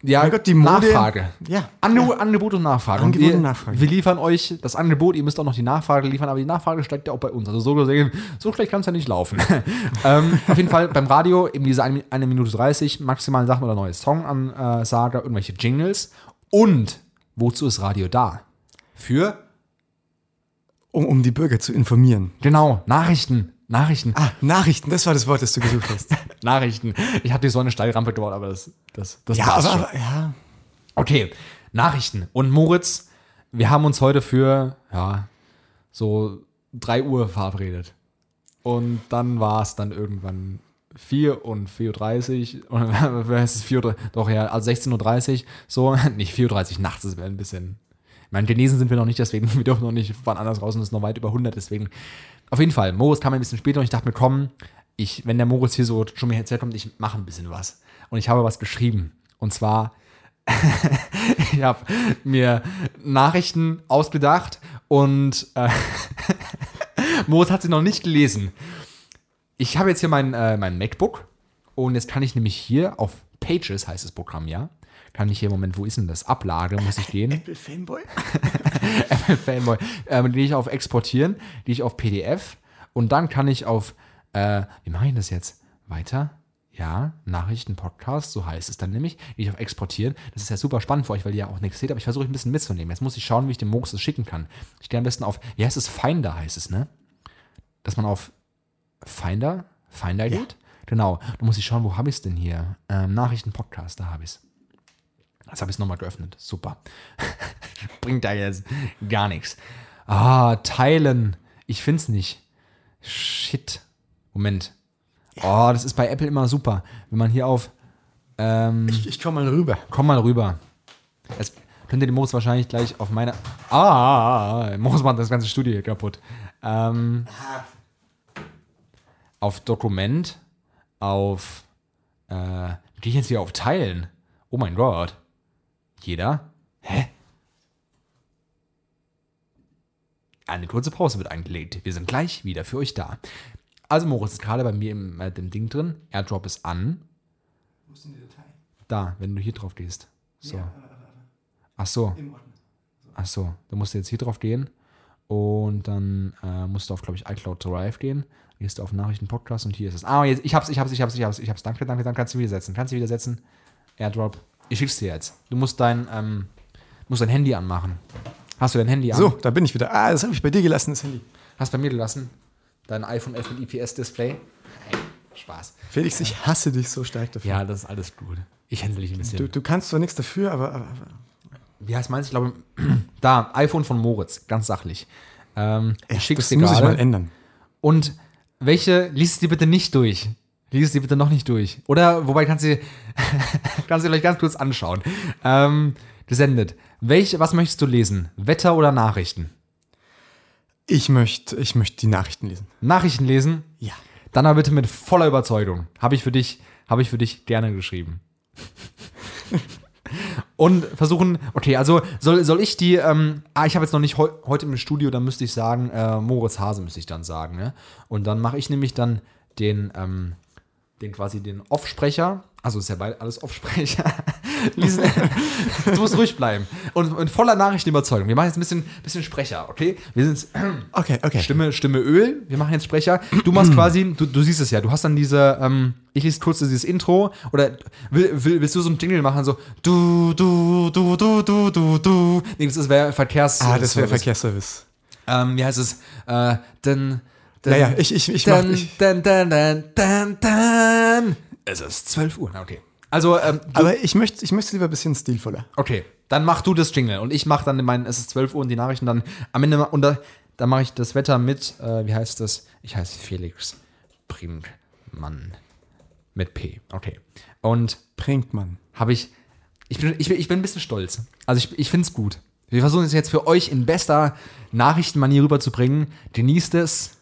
ja, Gott, die Mode. Nachfrage. Ja. Ange Angebot und Nachfrage. Angebot wir, und Nachfrage. Wir liefern euch das Angebot, ihr müsst auch noch die Nachfrage liefern, aber die Nachfrage steigt ja auch bei uns. Also so gesehen, so schlecht kann es ja nicht laufen. (laughs) ähm, auf jeden Fall beim Radio eben diese 1 eine Minute 30, maximalen Sachen oder neue Song-Ansage, irgendwelche Jingles. Und wozu ist Radio da? Für, Um, um die Bürger zu informieren. genau, Nachrichten. Nachrichten. Ah, Nachrichten, das war das Wort, das du gesucht hast. (laughs) Nachrichten. Ich hatte so eine Steilrampe dort, aber das, das, das ja, passt aber, schon. ja. Okay, Nachrichten. Und Moritz, wir haben uns heute für, ja, so 3 Uhr verabredet. Und dann war es dann irgendwann 4 und 4.30 Uhr. Oder (laughs) wer ist es? 4 Uhr? Doch, ja, also 16.30 Uhr. So, (laughs) nicht 4.30 Uhr nachts, das wäre ein bisschen. Ich meine, genesen sind wir noch nicht, deswegen, wir dürfen noch nicht wann anders raus und es ist noch weit über 100, deswegen. Auf jeden Fall, Moritz kam ein bisschen später und ich dachte mir, komm, ich, wenn der Moritz hier so schon mir kommt, ich mache ein bisschen was. Und ich habe was geschrieben. Und zwar (laughs) ich habe mir Nachrichten ausgedacht und äh, (laughs) Moritz hat sie noch nicht gelesen. Ich habe jetzt hier mein, äh, mein MacBook und jetzt kann ich nämlich hier auf Pages, heißt das Programm ja, kann ich hier, Moment, wo ist denn das? Ablage, muss ich gehen. Apple Fanboy? (laughs) Apple Fanboy. Ähm, die ich auf Exportieren, die ich auf PDF und dann kann ich auf, äh, wie mache ich das jetzt? Weiter? Ja, Nachrichten, Podcast, so heißt es dann nämlich, die ich auf Exportieren. Das ist ja super spannend für euch, weil ihr ja auch nichts seht, aber ich versuche ein bisschen mitzunehmen. Jetzt muss ich schauen, wie ich dem Mox das schicken kann. Ich gehe am besten auf, wie heißt es? Finder heißt es, ne? Dass man auf Finder, Finder geht? Genau. Da muss ich schauen, wo habe ich es denn hier? Ähm, Nachrichten, Podcast, da habe ich es. Jetzt habe ich es nochmal geöffnet. Super. (laughs) Bringt da jetzt gar nichts. Ah, teilen. Ich finde es nicht. Shit. Moment. Oh, das ist bei Apple immer super. Wenn man hier auf. Ähm, Ich, ich komme mal rüber. komm mal rüber. Jetzt könnt ihr den Moos wahrscheinlich gleich auf meine. Ah, Moos macht das ganze Studio hier kaputt. Ähm, auf Dokument, auf. Äh, gehe ich jetzt hier auf Teilen? Oh mein Gott. Jeder? Hä? Eine kurze Pause wird eingelegt. Wir sind gleich wieder für euch da. Also Moritz ist gerade bei mir im äh, dem Ding drin. Airdrop ist an. Wo ist denn die Datei? Da, wenn du hier drauf gehst. So. Ach so. Im Ordner. Ach so. Du musst jetzt hier drauf gehen. Und dann äh, musst du auf, glaube ich, iCloud Drive gehen. Gehst du auf Nachrichten Podcast und hier ist es. Ah, jetzt, ich hab's, ich hab's, ich hab's, ich hab's, ich hab's. Danke, danke, danke. Kannst du wieder setzen. Kannst du wieder setzen. Airdrop. Ich schick's dir jetzt. Du musst dein, ähm, musst dein Handy anmachen. Hast du dein Handy an? So, da bin ich wieder. Ah, das habe ich bei dir gelassen, das Handy. Hast bei mir gelassen. Dein iPhone 11 mit IPS-Display. Hey, Spaß. Felix, ich hasse dich so stark dafür. Ja, das ist alles gut. Ich händle dich ein bisschen. Du, du kannst zwar nichts dafür, aber, aber, aber Wie heißt meins? Ich glaube, (clears throat) da, iPhone von Moritz, ganz sachlich. Ähm, ich schicke es das dir muss ich mal gerade. ändern. Und welche liest du dir bitte nicht durch? Lies es dir bitte noch nicht durch. Oder, wobei kannst du, (laughs) kannst du dir gleich ganz kurz anschauen. Ähm, gesendet. Welche, was möchtest du lesen? Wetter oder Nachrichten? Ich möchte ich möchte die Nachrichten lesen. Nachrichten lesen? Ja. Dann aber bitte mit voller Überzeugung. Habe ich für dich, habe ich für dich gerne geschrieben. (laughs) Und versuchen, okay, also soll, soll ich die, ähm, ah, ich habe jetzt noch nicht heu, heute im Studio, dann müsste ich sagen, äh, Moritz Hase müsste ich dann sagen, ne? Und dann mache ich nämlich dann den, ähm, den quasi den Offsprecher, also ist ja bald alles Offsprecher, (laughs) du musst ruhig bleiben. Und, und voller Nachrichtenüberzeugung. Wir machen jetzt ein bisschen, bisschen Sprecher, okay? Wir sind (clears throat) Okay, okay. Stimme, Stimme Öl. Wir machen jetzt Sprecher. Du machst (clears throat) quasi, du, du siehst es ja, du hast dann diese, ähm, ich lese kurz dieses Intro oder will, will, willst du so ein Jingle machen, so du, du, du, du, du, du, du. Nee, das wäre Verkehrs. Ah, das wäre Service. Verkehrsservice. Ähm, wie heißt es? Äh, denn, Naja, ich, ich, ich mach, ich, dann, dann, dann, dann. Es ist 12 Uhr. Okay. Also, ähm, aber ich möchte, ich möchte lieber ein bisschen stilvoller. okay, dann mach du das Jingle und ich mach dann meinen, es ist 12 Uhr und die Nachrichten dann am Ende, und da, dann mache ich das Wetter mit, äh, wie heißt das? Ich heiße Felix Brinkmann. Mit P. Okay. Und Bringt man. habe ich, ich bin, ich, bin- ich bin ein bisschen stolz. Also ich, ich finde es gut. Wir versuchen es jetzt für euch in bester Nachrichtenmanier rüberzubringen. Genießt es.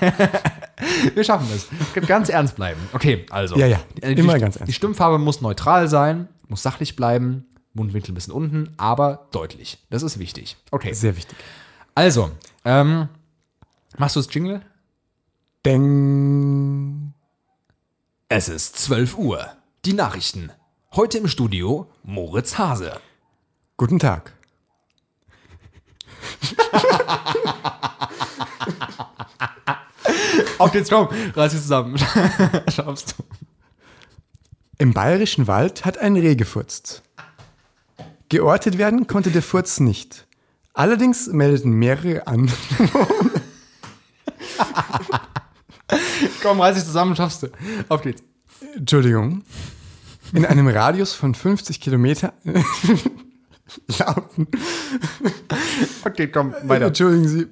(laughs) Wir schaffen es. Ganz ernst bleiben. Okay, also. Ja, ja. Die, Immer die, ganz ernst. Die Stimmfarbe muss neutral sein, muss sachlich bleiben, Mundwinkel ein bisschen unten, aber deutlich. Das ist wichtig. Okay. Sehr wichtig. Also, ähm, machst du das Jingle? Deng. Es ist 12 Uhr. Die Nachrichten. Heute im Studio Moritz Hase. Guten Tag. (laughs) Auf geht's, komm, reiß dich zusammen. (laughs) Schaffst du. Im bayerischen Wald hat ein Reh gefurzt. Geortet werden konnte der Furz nicht. Allerdings meldeten mehrere an. (laughs) Komm, reiß dich zusammen, schaffst du. Auf geht's. Entschuldigung. In einem Radius von 50 Kilometer. (laughs) Lauten. Okay, komm, weiter. Entschuldigen Sie.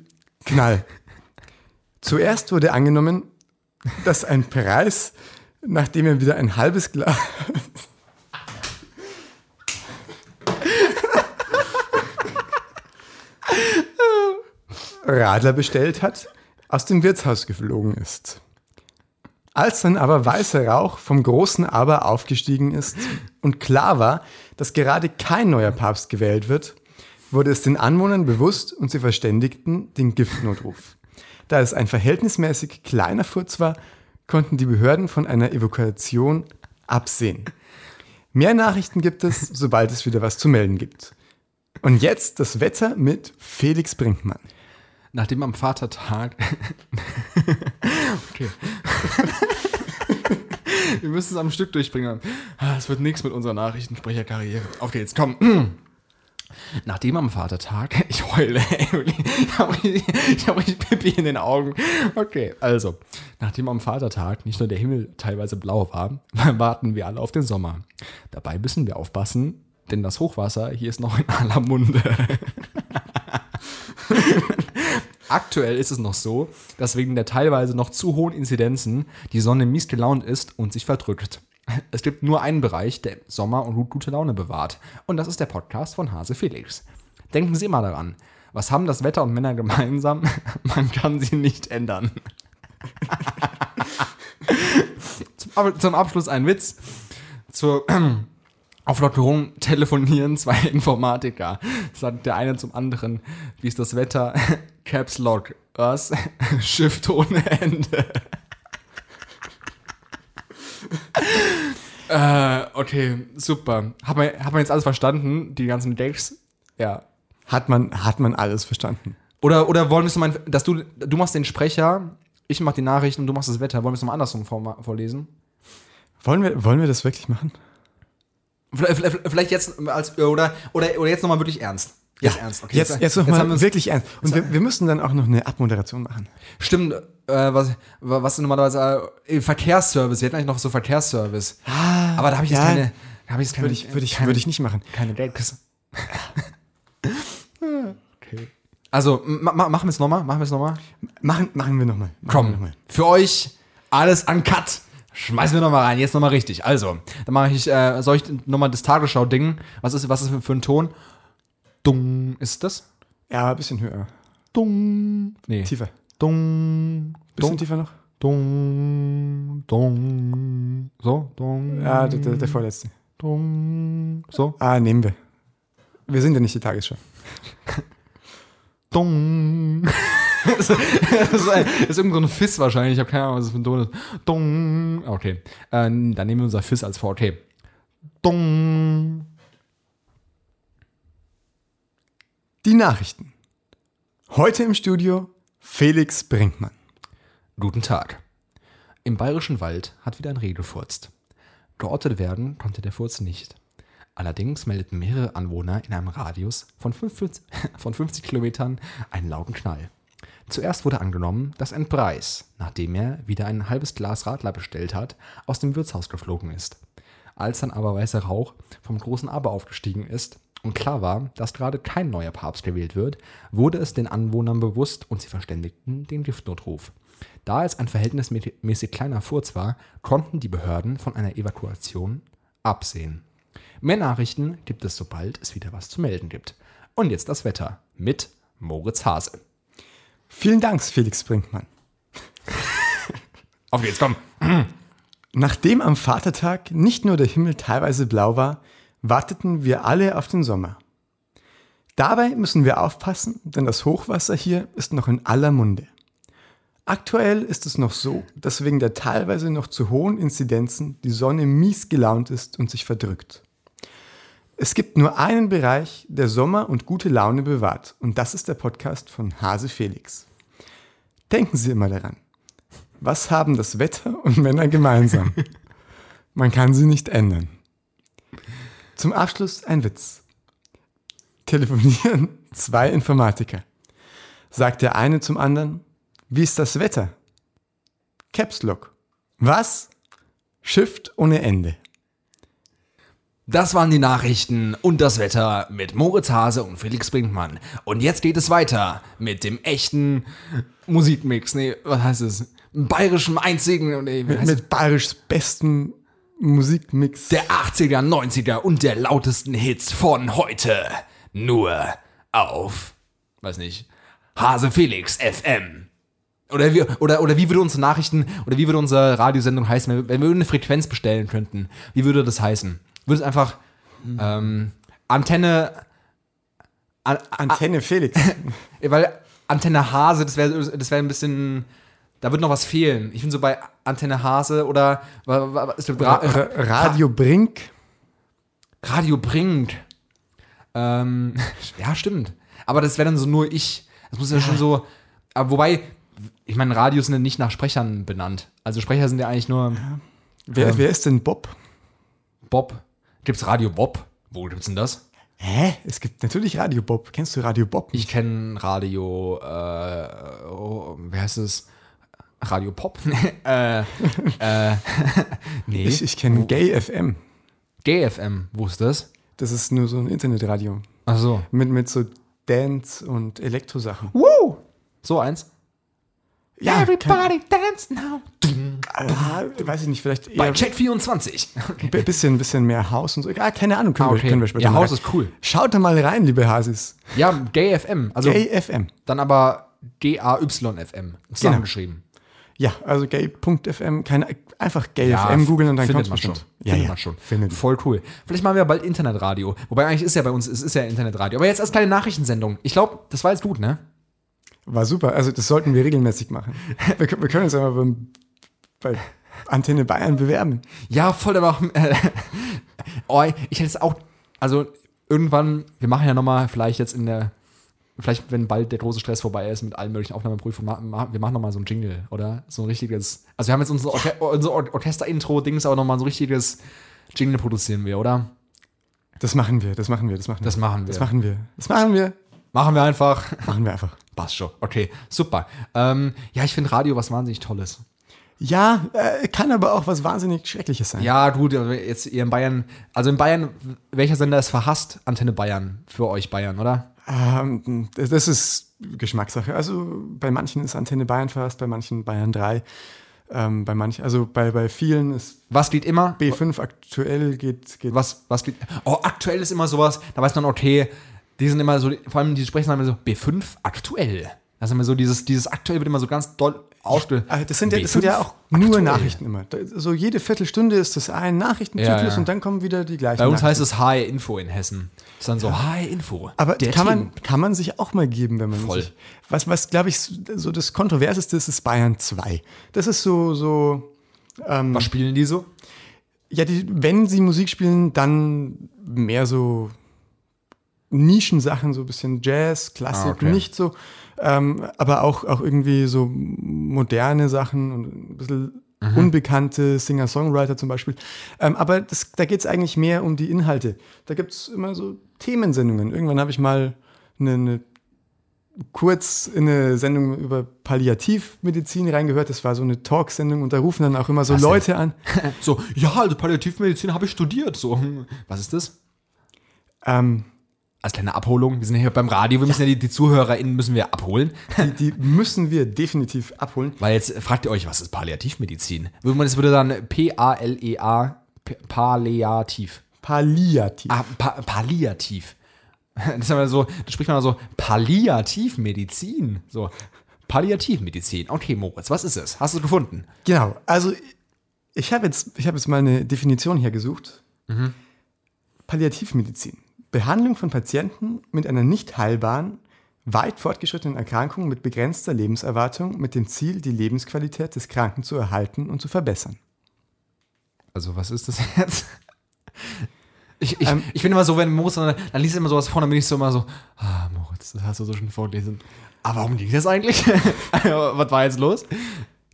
Knall. Zuerst wurde angenommen, dass ein Preis, nachdem er wieder ein halbes Glas. Radler bestellt hat, aus dem Wirtshaus geflogen ist. Als dann aber weißer Rauch vom großen Aber aufgestiegen ist und klar war, dass gerade kein neuer Papst gewählt wird, wurde es den Anwohnern bewusst und sie verständigten den Giftnotruf. Da es ein verhältnismäßig kleiner Furz war, konnten die Behörden von einer Evakuation absehen. Mehr Nachrichten gibt es, (laughs) sobald es wieder was zu melden gibt. Und jetzt das Wetter mit Felix Brinkmann. Nachdem am Vatertag. (laughs) okay. Wir müssen es am Stück durchbringen. Ah, Es wird nichts mit unserer Nachrichtensprecherkarriere. Auf geht's, komm. Nachdem am Vatertag, (laughs) ich heule, ich habe richtig, Pipi in den Augen. Okay, also, nachdem am Vatertag nicht nur der Himmel teilweise blau war, (laughs) warten wir alle auf den Sommer. Dabei müssen wir aufpassen, denn das Hochwasser hier ist noch in aller Munde. (laughs) Aktuell ist es noch so, dass wegen der teilweise noch zu hohen Inzidenzen die Sonne mies gelaunt ist und sich verdrückt. Es gibt nur einen Bereich, der Sommer und gut gute Laune bewahrt. Und das ist der Podcast von Hase Felix. Denken Sie immer daran. Was haben das Wetter und Männer gemeinsam? (laughs) Man kann sie nicht ändern. (laughs) zum, zum Abschluss ein Witz. Zur (clears throat) Auflockerung telefonieren zwei (laughs) Informatiker. Sagt der eine zum anderen, wie ist das Wetter? Caps Lock. Was? Shift ohne Ende. (laughs) äh, okay, super. Hat man, hat man jetzt alles verstanden? Die ganzen Gags? Ja. Hat man, hat man alles verstanden? Oder, oder wollen wir es mal, dass du, du machst den Sprecher, ich mach die Nachrichten und du machst das Wetter. Wollen wir es mal andersrum vor, vorlesen? Wollen wir, wollen wir das wirklich machen? Vielleicht, vielleicht, vielleicht jetzt als, oder, oder, oder jetzt nochmal wirklich ernst. Jetzt ernst, okay. Jetzt, jetzt noch mal wir's- wirklich ernst. Und wir, wir müssen dann auch noch eine Abmoderation machen. Stimmt, äh, was, was normalerweise äh, Verkehrsservice, wir hätten eigentlich noch so Verkehrsservice. Aber da habe ich jetzt ja. keine, da habe ich jetzt keine, Würde ich, würde ich, keine, würde ich nicht machen. keine Gags. (laughs) okay. Also, ma, ma, machen wir es nochmal, machen wir es nochmal. Machen, machen wir nochmal. Komm, für euch alles an Cut. Schmeißen wir nochmal rein, jetzt nochmal richtig. Also, dann mache ich, äh, soll ich nochmal das Tagesschau-Ding? Was ist, was ist für, für ein Ton? Dung, ist das? Ja, ein bisschen höher. Dung. Nee. Tiefer. Dung. Bisschen Dung. tiefer noch? Dung. Dung. So, dung. Ja, der, der, der vorletzte. Dung. So. Ah, nehmen wir. Wir sind ja nicht die Tagesschau. (laughs) Dung. (laughs) das, ist, ein, das ist irgend so ein Fiss wahrscheinlich. Ich habe keine Ahnung, was das für ein Ton ist. Dung. Okay. Äh, dann nehmen wir unser Fiss als vor. Okay. Die Nachrichten. Heute im Studio Felix Brinkmann. Guten Tag. Im bayerischen Wald hat wieder ein Reh gefurzt. Geortet werden konnte der Furz nicht. Allerdings meldeten mehrere Anwohner in einem Radius von 50, (laughs) von 50 Kilometern einen lauten Knall. Zuerst wurde angenommen, dass ein Preis, nachdem er wieder ein halbes Glas Radler bestellt hat, aus dem Wirtshaus geflogen ist. Als dann aber weißer Rauch vom großen Aber aufgestiegen ist und klar war, dass gerade kein neuer Papst gewählt wird, wurde es den Anwohnern bewusst und sie verständigten den Giftnotruf. Da es ein verhältnismäßig kleiner Furz war, konnten die Behörden von einer Evakuation absehen. Mehr Nachrichten gibt es, sobald es wieder was zu melden gibt. Und jetzt das Wetter mit Moritz Hase. Vielen Dank, Felix Brinkmann. (laughs) Auf geht's, komm. Nachdem am Vatertag nicht nur der Himmel teilweise blau war, warteten wir alle auf den Sommer. Dabei müssen wir aufpassen, denn das Hochwasser hier ist noch in aller Munde. Aktuell ist es noch so, dass wegen der teilweise noch zu hohen Inzidenzen die Sonne mies gelaunt ist und sich verdrückt. Es gibt nur einen Bereich, der Sommer und gute Laune bewahrt, und das ist der Podcast von Hase Felix. Denken Sie immer daran. Was haben das Wetter und Männer gemeinsam? Man kann sie nicht ändern. Zum Abschluss ein Witz. Telefonieren (laughs) zwei Informatiker. Sagt der eine zum anderen, wie ist das Wetter? Caps Lock. Was? Shift ohne Ende. Das waren die Nachrichten und das Wetter mit Moritz Hase und Felix Brinkmann. Und jetzt geht es weiter mit dem echten Musikmix. Nee, was heißt es? Bayerischen einzigen. Nee, mit, mit bayerisch besten Musikmix. Der 80er, 90er und der lautesten Hits von heute. Nur auf, weiß nicht, Hase Felix FM. Oder wie, oder, oder wie würde unsere Nachrichten, oder wie würde unsere Radiosendung heißen, wenn wir eine Frequenz bestellen könnten? Wie würde das heißen? Würde es einfach ähm, Antenne. An, Antenne Felix. (laughs) weil Antenne Hase, das wäre das wär ein bisschen. Da wird noch was fehlen. Ich finde so bei Antenne Hase oder. Gibt Ra Ra Radio Brink. Radio Brink. Ähm, (laughs) ja, stimmt. Aber das wäre dann so nur ich. Das muss ja, ja. schon so. Aber wobei, ich meine, Radios sind ja nicht nach Sprechern benannt. Also Sprecher sind ja eigentlich nur. Ja. Wer, ähm, wer ist denn Bob? Bob. Gibt's Radio Bob? Wo gibt's denn das? Hä? Es gibt natürlich Radio Bob. Kennst du Radio Bob? Nicht? Ich kenne Radio, äh, oh, wie heißt es? Radio Pop? (laughs) äh, äh, (laughs) nee. Ich, ich kenne Gay FM. Gay FM, wo ist das? Das ist nur so ein Internetradio. Ach so. Mit, mit so Dance- und Elektrosachen. Woo! So eins? Ja, Everybody dance now. Ah, weiß ich nicht, vielleicht eher. Bei Check 24. (laughs) Okay. Bisschen, bisschen mehr Haus und so. Ah, keine Ahnung, können, ah, okay. wir, können wir später Ja, Haus ist cool. Schaut da mal rein, liebe Hasis. Ja, Gay FM. Also Gay FM. Dann aber G-A-Y-FM. Zusammengeschrieben. Ja, also gay.fm, keine, einfach gay.fm ja, googeln und dann kommt man schon. Ja, findet ja, man schon. Findet. Voll cool. Vielleicht machen wir bald Internetradio. Wobei eigentlich ist ja bei uns, es ist ja Internetradio. Aber jetzt als kleine Nachrichtensendung. Ich glaube, das war jetzt gut, ne? War super. Also das sollten wir regelmäßig machen. (laughs) Wir, wir können uns aber beim, bei Antenne Bayern bewerben. Ja, voll, aber auch, äh, (laughs) oh, ich hätte es auch, also irgendwann, wir machen ja nochmal vielleicht jetzt in der, vielleicht wenn bald der große Stress vorbei ist mit allen möglichen Aufnahmeprüfungen, wir machen nochmal so ein Jingle, oder? So ein richtiges, also wir haben jetzt unser, Orche unser Orchester-Intro-Dings, aber nochmal so ein richtiges Jingle produzieren wir, oder? Das machen wir, das machen wir, das machen wir. Das machen wir. Das machen wir. Das machen wir. Machen wir einfach. Machen wir einfach. Passt schon. Okay, super. Ähm, ja, ich finde Radio was wahnsinnig Tolles. Ja, äh, kann aber auch was wahnsinnig Schreckliches sein. Ja, gut, jetzt ihr in Bayern, also in Bayern, welcher Sender ist verhasst? Antenne Bayern für euch Bayern, oder? Ähm, das ist Geschmackssache. Also bei manchen ist Antenne Bayern verhasst, bei manchen Bayern 3. Ähm, bei manchen, also bei, bei vielen ist. Was geht immer? B5 aktuell geht, geht. Was, was geht? Oh, aktuell ist immer sowas, da weiß man, okay, die sind immer so, vor allem die sprechen immer so B5 aktuell. Das ist immer so, dieses, dieses aktuell wird immer so ganz doll ausge. Ja, das, sind ja, das sind ja auch nur aktuell. Nachrichten immer. So jede Viertelstunde ist das ein Nachrichtenzyklus ja, ja. und dann kommen wieder die gleichen. Bei uns heißt es HR Info in Hessen. Das ist dann so HR Info. Aber kann man, kann man sich auch mal geben, wenn man Voll. sich. Was, was glaube ich, so das Kontroverseste ist, ist Bayern 2. Das ist so. so ähm, was spielen die so? Ja, die, wenn sie Musik spielen, dann mehr so Nischensachen, so ein bisschen Jazz, Klassik, Ah, okay. nicht so, ähm, aber auch, auch irgendwie so moderne Sachen und ein bisschen Mhm. unbekannte Singer-Songwriter zum Beispiel. Ähm, aber das, da geht es eigentlich mehr um die Inhalte. Da gibt es immer so Themensendungen. Irgendwann habe ich mal eine, eine kurz in eine Sendung über Palliativmedizin reingehört. Das war so eine Talksendung und da rufen dann auch immer so Was denn? Leute an. (laughs) So, ja, also Palliativmedizin habe ich studiert. So, was ist das? Ähm, Als kleine Abholung. Wir sind ja hier beim Radio, wir müssen ja die, die ZuhörerInnen müssen wir abholen. die, die müssen wir definitiv abholen. Weil jetzt fragt ihr euch, was ist Palliativmedizin? Würde man das würde dann P-A-L-E-A, P- Palliativ. Palliativ. Ah, pa Palliativ. (laughs) Das so, da spricht man so Palliativmedizin. So, Palliativmedizin. Okay, Moritz, was ist es? Hast du gefunden? Genau. Also ich habe jetzt, ich habe jetzt mal eine Definition hier gesucht. Palliativmedizin. Behandlung von Patienten mit einer nicht heilbaren, weit fortgeschrittenen Erkrankung mit begrenzter Lebenserwartung mit dem Ziel, die Lebensqualität des Kranken zu erhalten und zu verbessern. Also, was ist das (laughs) jetzt? Ich, ich, Ähm, ich bin immer so, wenn Moritz dann, dann liest er immer sowas vor, dann bin ich so immer so, ah, Moritz, das hast du so schon vorgelesen. Aber warum ging das eigentlich? (laughs) was war jetzt los?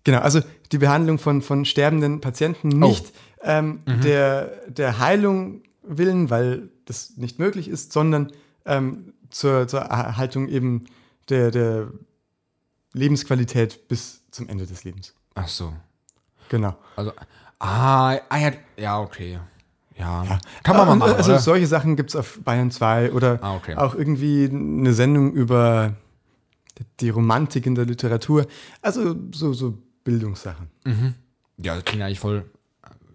Genau, also die Behandlung von, von sterbenden Patienten nicht ähm, der, der Heilung willen, weil das nicht möglich ist, sondern ähm, zur, zur Erhaltung eben der, der Lebensqualität bis zum Ende des Lebens. Ach so. Genau. Also, ah, ah ja, ja, okay. Ja, kann man mal Und, machen, Also oder? solche Sachen gibt es auf Bayern 2 oder Ah, okay. auch irgendwie eine Sendung über die Romantik in der Literatur. Also so, so Bildungssachen. Ja, das klingt eigentlich voll,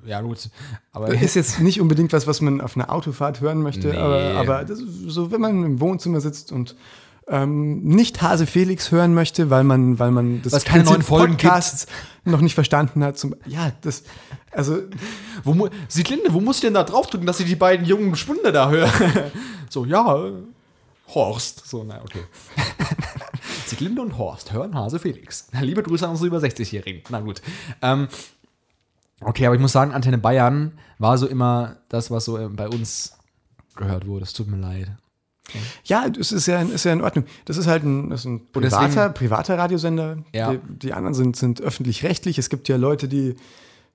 ja gut, aber Ist jetzt nicht unbedingt was, was man auf einer Autofahrt hören möchte, Nee. aber, aber das so, wenn man im Wohnzimmer sitzt und ähm, nicht Hase Felix hören möchte, weil man, weil man das es keine neuen Folgen Podcasts noch nicht verstanden hat. Zum, ja, das, also Wo, Sieglinde, wo muss ich denn da draufdrücken, dass ich die beiden jungen Spunde da höre? (laughs) so, ja, Horst. So, na, okay. (laughs) Sieglinde und Horst hören Hase Felix. Liebe Grüße an unsere über 60-Jährigen. Na gut. Ähm, okay, aber ich muss sagen, Antenne Bayern war so immer das, was so äh, bei uns gehört wurde. Es tut mir leid. ja, das ist ja, ist ja in Ordnung. Das ist halt ein, ist ein deswegen- privater, privater Radiosender. Ja. Die, die anderen sind, sind öffentlich-rechtlich. Es gibt ja Leute, die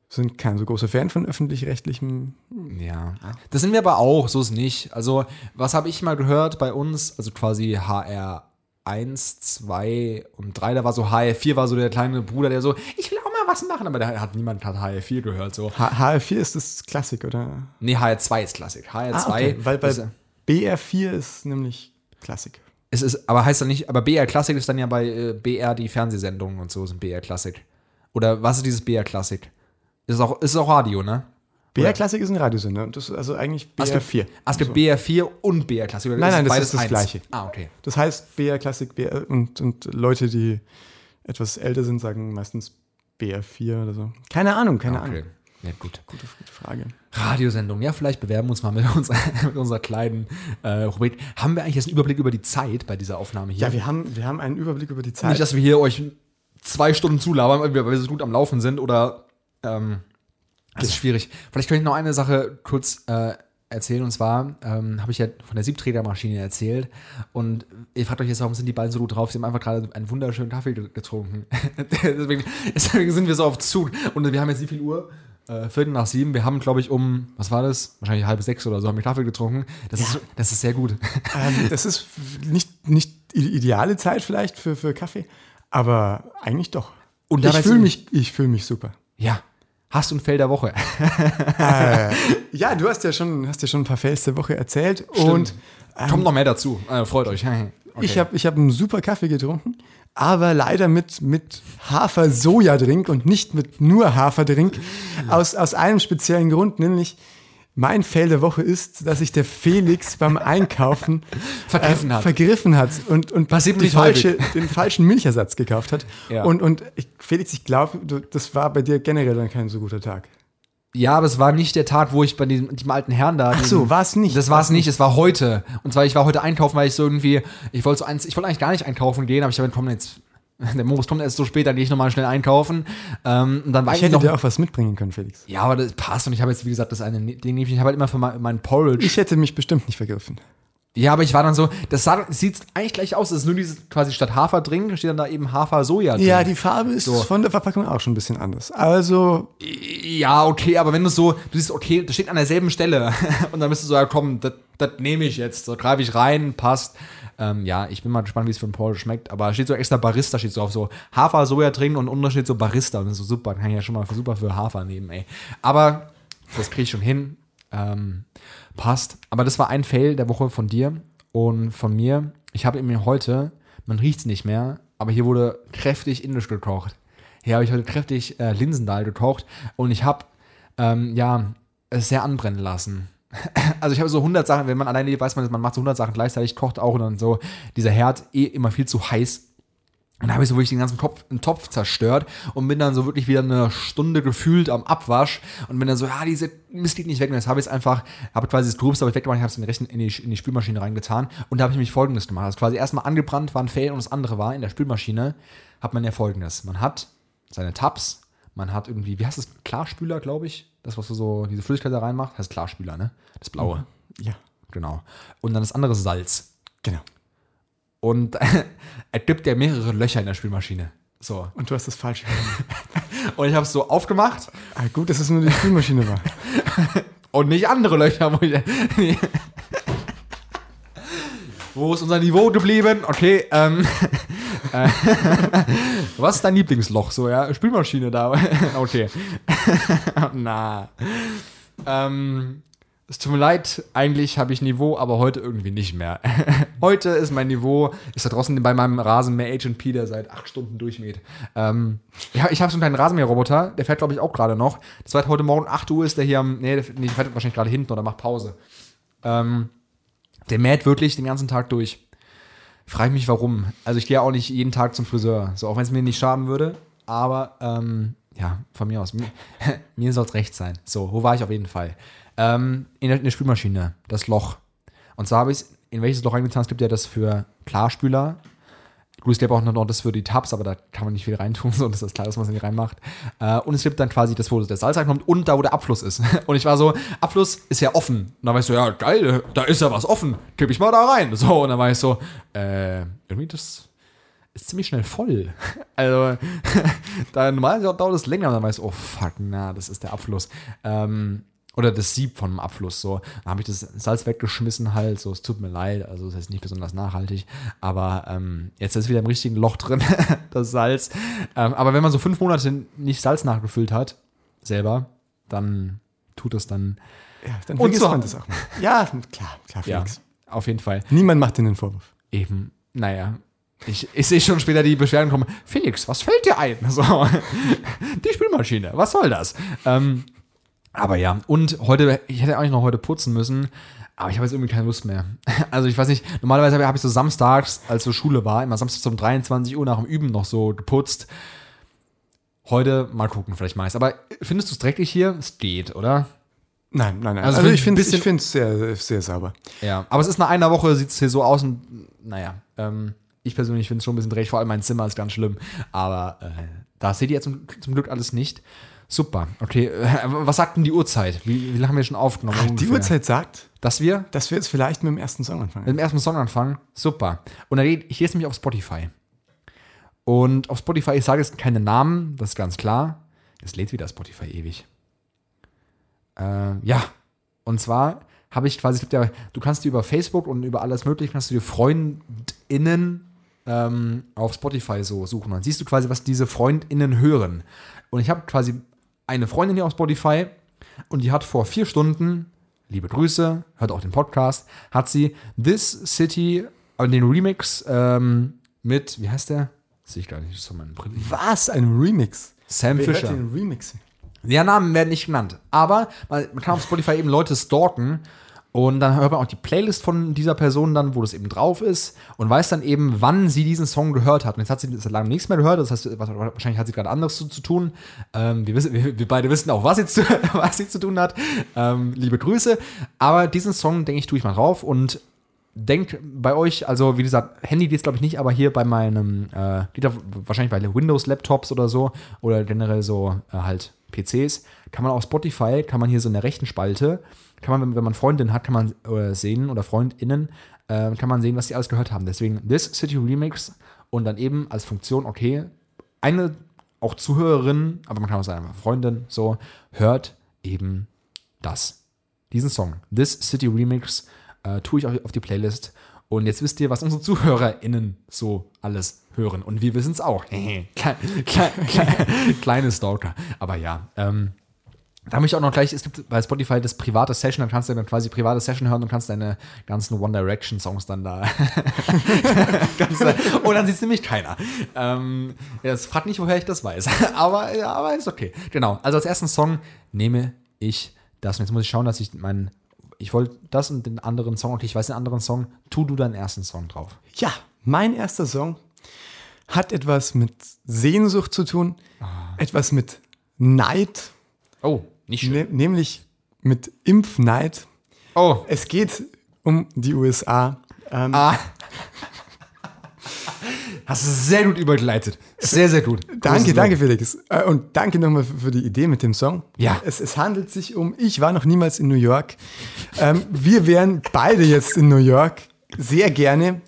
sind kein so großer Fan von öffentlich-rechtlichem. Ja. Das sind wir aber auch, so ist nicht. Also, was habe ich mal gehört bei uns? Also quasi HR 1, 2 und 3, da war so HR4 war so der kleine Bruder, der so, ich will auch mal was machen, aber da hat niemand hat HR4 gehört. So. H HR4 ist das Klassik, oder? Nee, HR2 ist Klassik. HR2 Ah, okay. Weil bei ist, BR4 ist nämlich Klassik. es ist, aber heißt dann nicht, aber BR Klassik ist dann ja bei äh, BR die Fernsehsendungen und so sind BR Klassik. Oder was ist dieses BR Klassik? Ist auch, ist auch Radio, ne? BR Klassik ist ein Radiosender und das ist also eigentlich Ah, es gibt- BR4. Ah, es gibt BR4 und BR Klassik. oder Nein, nein, das beides ist das eins? Gleiche. Ah, okay. Das heißt BR Klassik BR und, und Leute, die etwas älter sind, sagen meistens BR4 oder so. Keine Ahnung, keine Okay. Ahnung. Ja, gut. Gute, gute Frage. Radiosendung. Ja, vielleicht bewerben wir uns mal mit (laughs) unserer, mit unserer kleinen äh, Rubrik. Haben wir eigentlich jetzt einen Überblick über die Zeit bei dieser Aufnahme hier? Ja, wir haben, wir haben einen Überblick über die Zeit. Nicht, dass wir hier euch zwei Stunden zulabern, weil wir, weil wir so gut am Laufen sind oder ähm, das ist schwierig. Vielleicht könnte ich noch eine Sache kurz äh, erzählen und zwar ähm, habe ich ja von der Siebträgermaschine erzählt und ihr fragt euch jetzt, warum sind die beiden so gut drauf? Sie haben einfach gerade einen wunderschönen Kaffee ge- getrunken. (laughs) deswegen, deswegen sind wir so auf Zug und wir haben jetzt wie viel Uhr? Äh, Viertel nach sieben. Wir haben, glaube ich, um, was war das? Wahrscheinlich halb sechs oder so, haben wir Kaffee getrunken. Das, ist, das ist sehr gut. (laughs) ähm, das ist nicht, nicht die ideale Zeit vielleicht für, für Kaffee, aber eigentlich doch. Und ich fühle mich, ich fühl mich super. Ja. Hast du ein Fell der Woche? Ja, du hast ja schon, hast ja schon ein paar Fails der Woche erzählt und Kommt noch mehr dazu. Äh, freut euch. (laughs) Okay. ich habe ich hab einen super Kaffee getrunken, aber leider mit, mit Hafer-Soja-Drink und nicht mit nur Haferdrink. Aus, aus einem speziellen Grund, nämlich mein Fail der Woche ist, dass sich der Felix beim Einkaufen (laughs) Vergriffen hat. vergriffen hat und, und die falsche, den falschen Milchersatz gekauft hat. Ja. Und, und ich, Felix, ich glaube, das war bei dir generell dann kein so guter Tag. Ja, aber es war nicht der Tag, wo ich bei diesem, diesem alten Herrn da. Ach so, war es nicht. Das war es nicht, es war heute. Und zwar, ich war heute einkaufen, weil ich so irgendwie, ich wollte so eins, ich wollte eigentlich gar nicht einkaufen gehen, aber ich habe komm, jetzt (laughs) Der Moritz kommt erst so spät, dann gehe ich nochmal schnell einkaufen. Ähm, und dann war Ich hätte noch. dir auch was mitbringen können, Felix. Ja, aber das passt und ich habe jetzt, wie gesagt, das eine Ding, ich habe halt immer für mein, mein Porridge. Ich hätte mich bestimmt nicht vergriffen. ja, aber ich war dann so, das sah, sieht eigentlich gleich aus, es ist nur dieses quasi statt Hafer drin, steht dann da eben Hafer-Soja drin. Ja, die Farbe ist So. von der Verpackung auch schon ein bisschen anders. Also, Ja, okay, aber wenn du so, du siehst, okay, das steht an derselben Stelle (laughs) und dann bist du so, ja komm, das das nehme ich jetzt, so greife ich rein, passt. Ähm, ja, ich bin mal gespannt, wie es für einen Paul schmeckt, aber steht so extra Barista, steht so auf so Hafer, Soja trinken und unten steht so Barista und das ist so super, kann ich ja schon mal super für Hafer nehmen, ey. Aber das kriege ich schon hin, ähm, passt. Aber das war ein Fail der Woche von dir und von mir. Ich habe mir heute, man riecht es nicht mehr, aber hier wurde kräftig indisch gekocht. Hier habe ich heute kräftig äh, Linsendahl gekocht und ich habe, ähm, ja, es sehr anbrennen lassen. Also ich habe so 100 Sachen, wenn man alleine weiß, man, man macht so 100 Sachen gleichzeitig, kocht auch und dann so dieser Herd eh immer viel zu heiß. Und da habe ich so wirklich den ganzen Topf, einen Topf zerstört und bin dann so wirklich wieder eine Stunde gefühlt am Abwasch und bin dann so, ja, diese Mist geht nicht weg. Und jetzt habe ich es einfach, habe quasi das ich weggemacht, ich habe es in, in, die, in die Spülmaschine reingetan und da habe ich mich folgendes gemacht. Also quasi erstmal angebrannt war ein Fail und das andere war, in der Spülmaschine hat man ja folgendes. Man hat seine Tabs, man hat irgendwie, wie heißt das, Klarspüler, glaube ich? Das, was du so, diese Flüssigkeit da reinmacht, heißt Klarspüler, ne? Das blaue. ja, Genau. Und dann das andere Salz. genau. Und (laughs) er gibt ja mehrere Löcher in der Spülmaschine. So. Und du hast das falsche. (laughs) Und ich habe es so aufgemacht ah, gut, dass es nur die Spülmaschine war. (laughs) und nicht andere Löcher. Wo, ich, wo ist unser Niveau geblieben? Okay, ähm. (laughs) was ist dein Lieblingsloch? So, ja, Spülmaschine da. (laughs) okay. (laughs) Na. Ähm. Es tut mir leid, eigentlich habe ich Niveau, aber heute irgendwie nicht mehr. heute ist mein Niveau, ist da draußen bei meinem Rasenmäher Agent P, der seit acht Stunden durchmäht. Ähm, ja, ich habe so einen kleinen Rasenmäherroboter, der fährt, glaube ich, auch gerade noch. Das war heute Morgen 8 Uhr, ist der hier am, nee, der nee, der fährt wahrscheinlich gerade hinten oder macht Pause. Ähm, der mäht wirklich den ganzen Tag durch. Frage ich mich, warum. Also ich gehe auch nicht jeden Tag zum Friseur, so auch wenn es mir nicht schaden würde. Aber ähm, ja, von mir aus. Mir, (laughs) soll es recht sein. So, wo war ich auf jeden Fall? Ähm, in, der, in der Spülmaschine, das Loch. Und zwar habe ich es in welches Loch reingetan. Es gibt ja das für Klarspüler. Gut, es gibt auch noch das für die Tabs, aber da kann man nicht viel reintun, (laughs) so das ist klar, dass man es nicht reinmacht. Äh, und es gibt dann quasi das, wo der Salz reinkommt und da, wo der Abfluss ist. (laughs) Und ich war so, Abfluss ist ja offen. Und dann war ich so, ja, geil, da ist ja was offen. Kipp ich mal da rein. So, und dann war ich so, äh, irgendwie das ist ziemlich schnell voll. (laughs) Also, da normalerweise dauert es länger, und dann weiß ich, oh fuck, na, das ist der Abfluss. Ähm, oder das Sieb vom Abfluss, so. Dann habe ich das Salz weggeschmissen halt, so, es tut mir leid, also das ist nicht besonders nachhaltig, aber ähm, jetzt ist wieder im richtigen Loch drin, (laughs) das Salz. Ähm, aber wenn man so fünf Monate nicht Salz nachgefüllt hat, selber, dann tut es dann, Ja, dann Und so- man das auch mal. Ja, klar, klar, ja, Felix. auf jeden Fall. Niemand macht dir den Vorwurf. Eben, naja. Ich, ich sehe schon später die Beschwerden kommen. Felix, was fällt dir ein? (laughs) So, die Spülmaschine, was soll das? Ähm, aber ja, und heute, ich hätte eigentlich noch heute putzen müssen, aber ich habe jetzt irgendwie keine Lust mehr. (laughs) Also ich weiß nicht, normalerweise habe ich so samstags, als so Schule war, immer samstags um 23 Uhr nach dem Üben noch so geputzt. Heute mal gucken, vielleicht ich Aber findest du es dreckig hier? Es geht, oder? Nein, nein, nein. Also Also, ich finde es sehr, sehr sauber. Ja, aber es ist nach einer Woche, sieht es hier so aus und naja, ähm, ich persönlich finde es schon ein bisschen dreckig, vor allem mein Zimmer ist ganz schlimm. Aber äh, da seht ihr zum, zum Glück alles nicht. Super, okay. Äh, (laughs) was sagt denn die Uhrzeit? Wie, wie lange haben wir schon aufgenommen? Die ungefähr? Uhrzeit sagt, Dass wir dass wir jetzt vielleicht mit dem ersten Song anfangen. mit dem ersten Song anfangen? Super. Und dann ich jetzt nämlich auf Spotify. Und auf Spotify, ich sage jetzt keine Namen, das ist ganz klar. Jetzt lädt wieder Spotify ewig. Äh, ja, und zwar habe ich quasi, es gibt ja, du kannst dir über Facebook und über alles Mögliche, kannst du dir FreundInnen ähm, auf Spotify so suchen. Dann siehst du quasi, was diese FreundInnen hören. Und ich habe quasi eine Freundin hier auf Spotify und die hat vor vier Stunden, liebe Grüße, hört auch den Podcast, hat sie This City, äh, den Remix ähm, mit, wie heißt der? Sehe ich gar nicht, das ist so meine Brille. Was? Ein Remix? Sam Wer hört Fisher. den Remix? Ja, Namen werden nicht genannt. Aber man, man kann auf Spotify eben Leute stalken und dann hört man auch die Playlist von dieser Person dann, wo das eben drauf ist und weiß dann eben, wann sie diesen Song gehört hat. Und jetzt hat sie das lange nichts mehr gehört, das heißt, wahrscheinlich hat sie gerade anderes zu, zu tun. Ähm, wir, wissen, wir, wir beide wissen auch, was sie zu, (laughs) was sie zu tun hat. Ähm, liebe Grüße. Aber diesen Song, denke ich, tue ich mal drauf und denkt bei euch, also wie gesagt, Handy geht glaube ich nicht, aber hier bei meinem, äh, wahrscheinlich bei Windows-Laptops oder so oder generell so äh, halt PCs, kann man auf Spotify, kann man hier so in der rechten Spalte, kann man, wenn, man Freundinnen hat, kann man äh, sehen oder FreundInnen, äh, kann man sehen, was sie alles gehört haben. Deswegen This City Remix und dann eben als Funktion, okay, eine auch Zuhörerin, aber man kann auch sagen, Freundin, so, hört eben das. Diesen Song, This City Remix, äh, tue ich auf die Playlist. Und jetzt wisst ihr, was unsere ZuhörerInnen so alles hören. Und wir wissen es auch. (laughs) kleine, kleine, (laughs) kleine Stalker. Aber ja, ähm, da möchte ich auch noch gleich, es gibt bei Spotify das private Session, dann kannst du dann quasi private Session hören und kannst deine ganzen One Direction Songs dann da. (laughs) und dann sieht es nämlich keiner. Ähm, das fragt nicht, woher ich das weiß. (laughs) aber, ja, aber ist okay. Genau. Also als ersten Song nehme ich das. Und jetzt muss ich schauen, dass ich meinen. Ich wollte das und den anderen Song, okay, ich weiß den anderen Song. Tu du deinen ersten Song drauf. Ja, mein erster Song hat etwas mit Sehnsucht zu tun, ah. etwas mit Neid. Oh. Nicht schön. Ne, nämlich mit Impfneid. Oh. Es geht um die USA. Ähm, ah. Hast du sehr gut übergeleitet. Sehr, sehr gut. (laughs) Danke, danke, Felix. Äh, und danke nochmal für die Idee mit dem Song. Ja. Es, es handelt sich um Ich war noch niemals in New York. Ähm, wir wären beide jetzt in New York. Sehr gerne.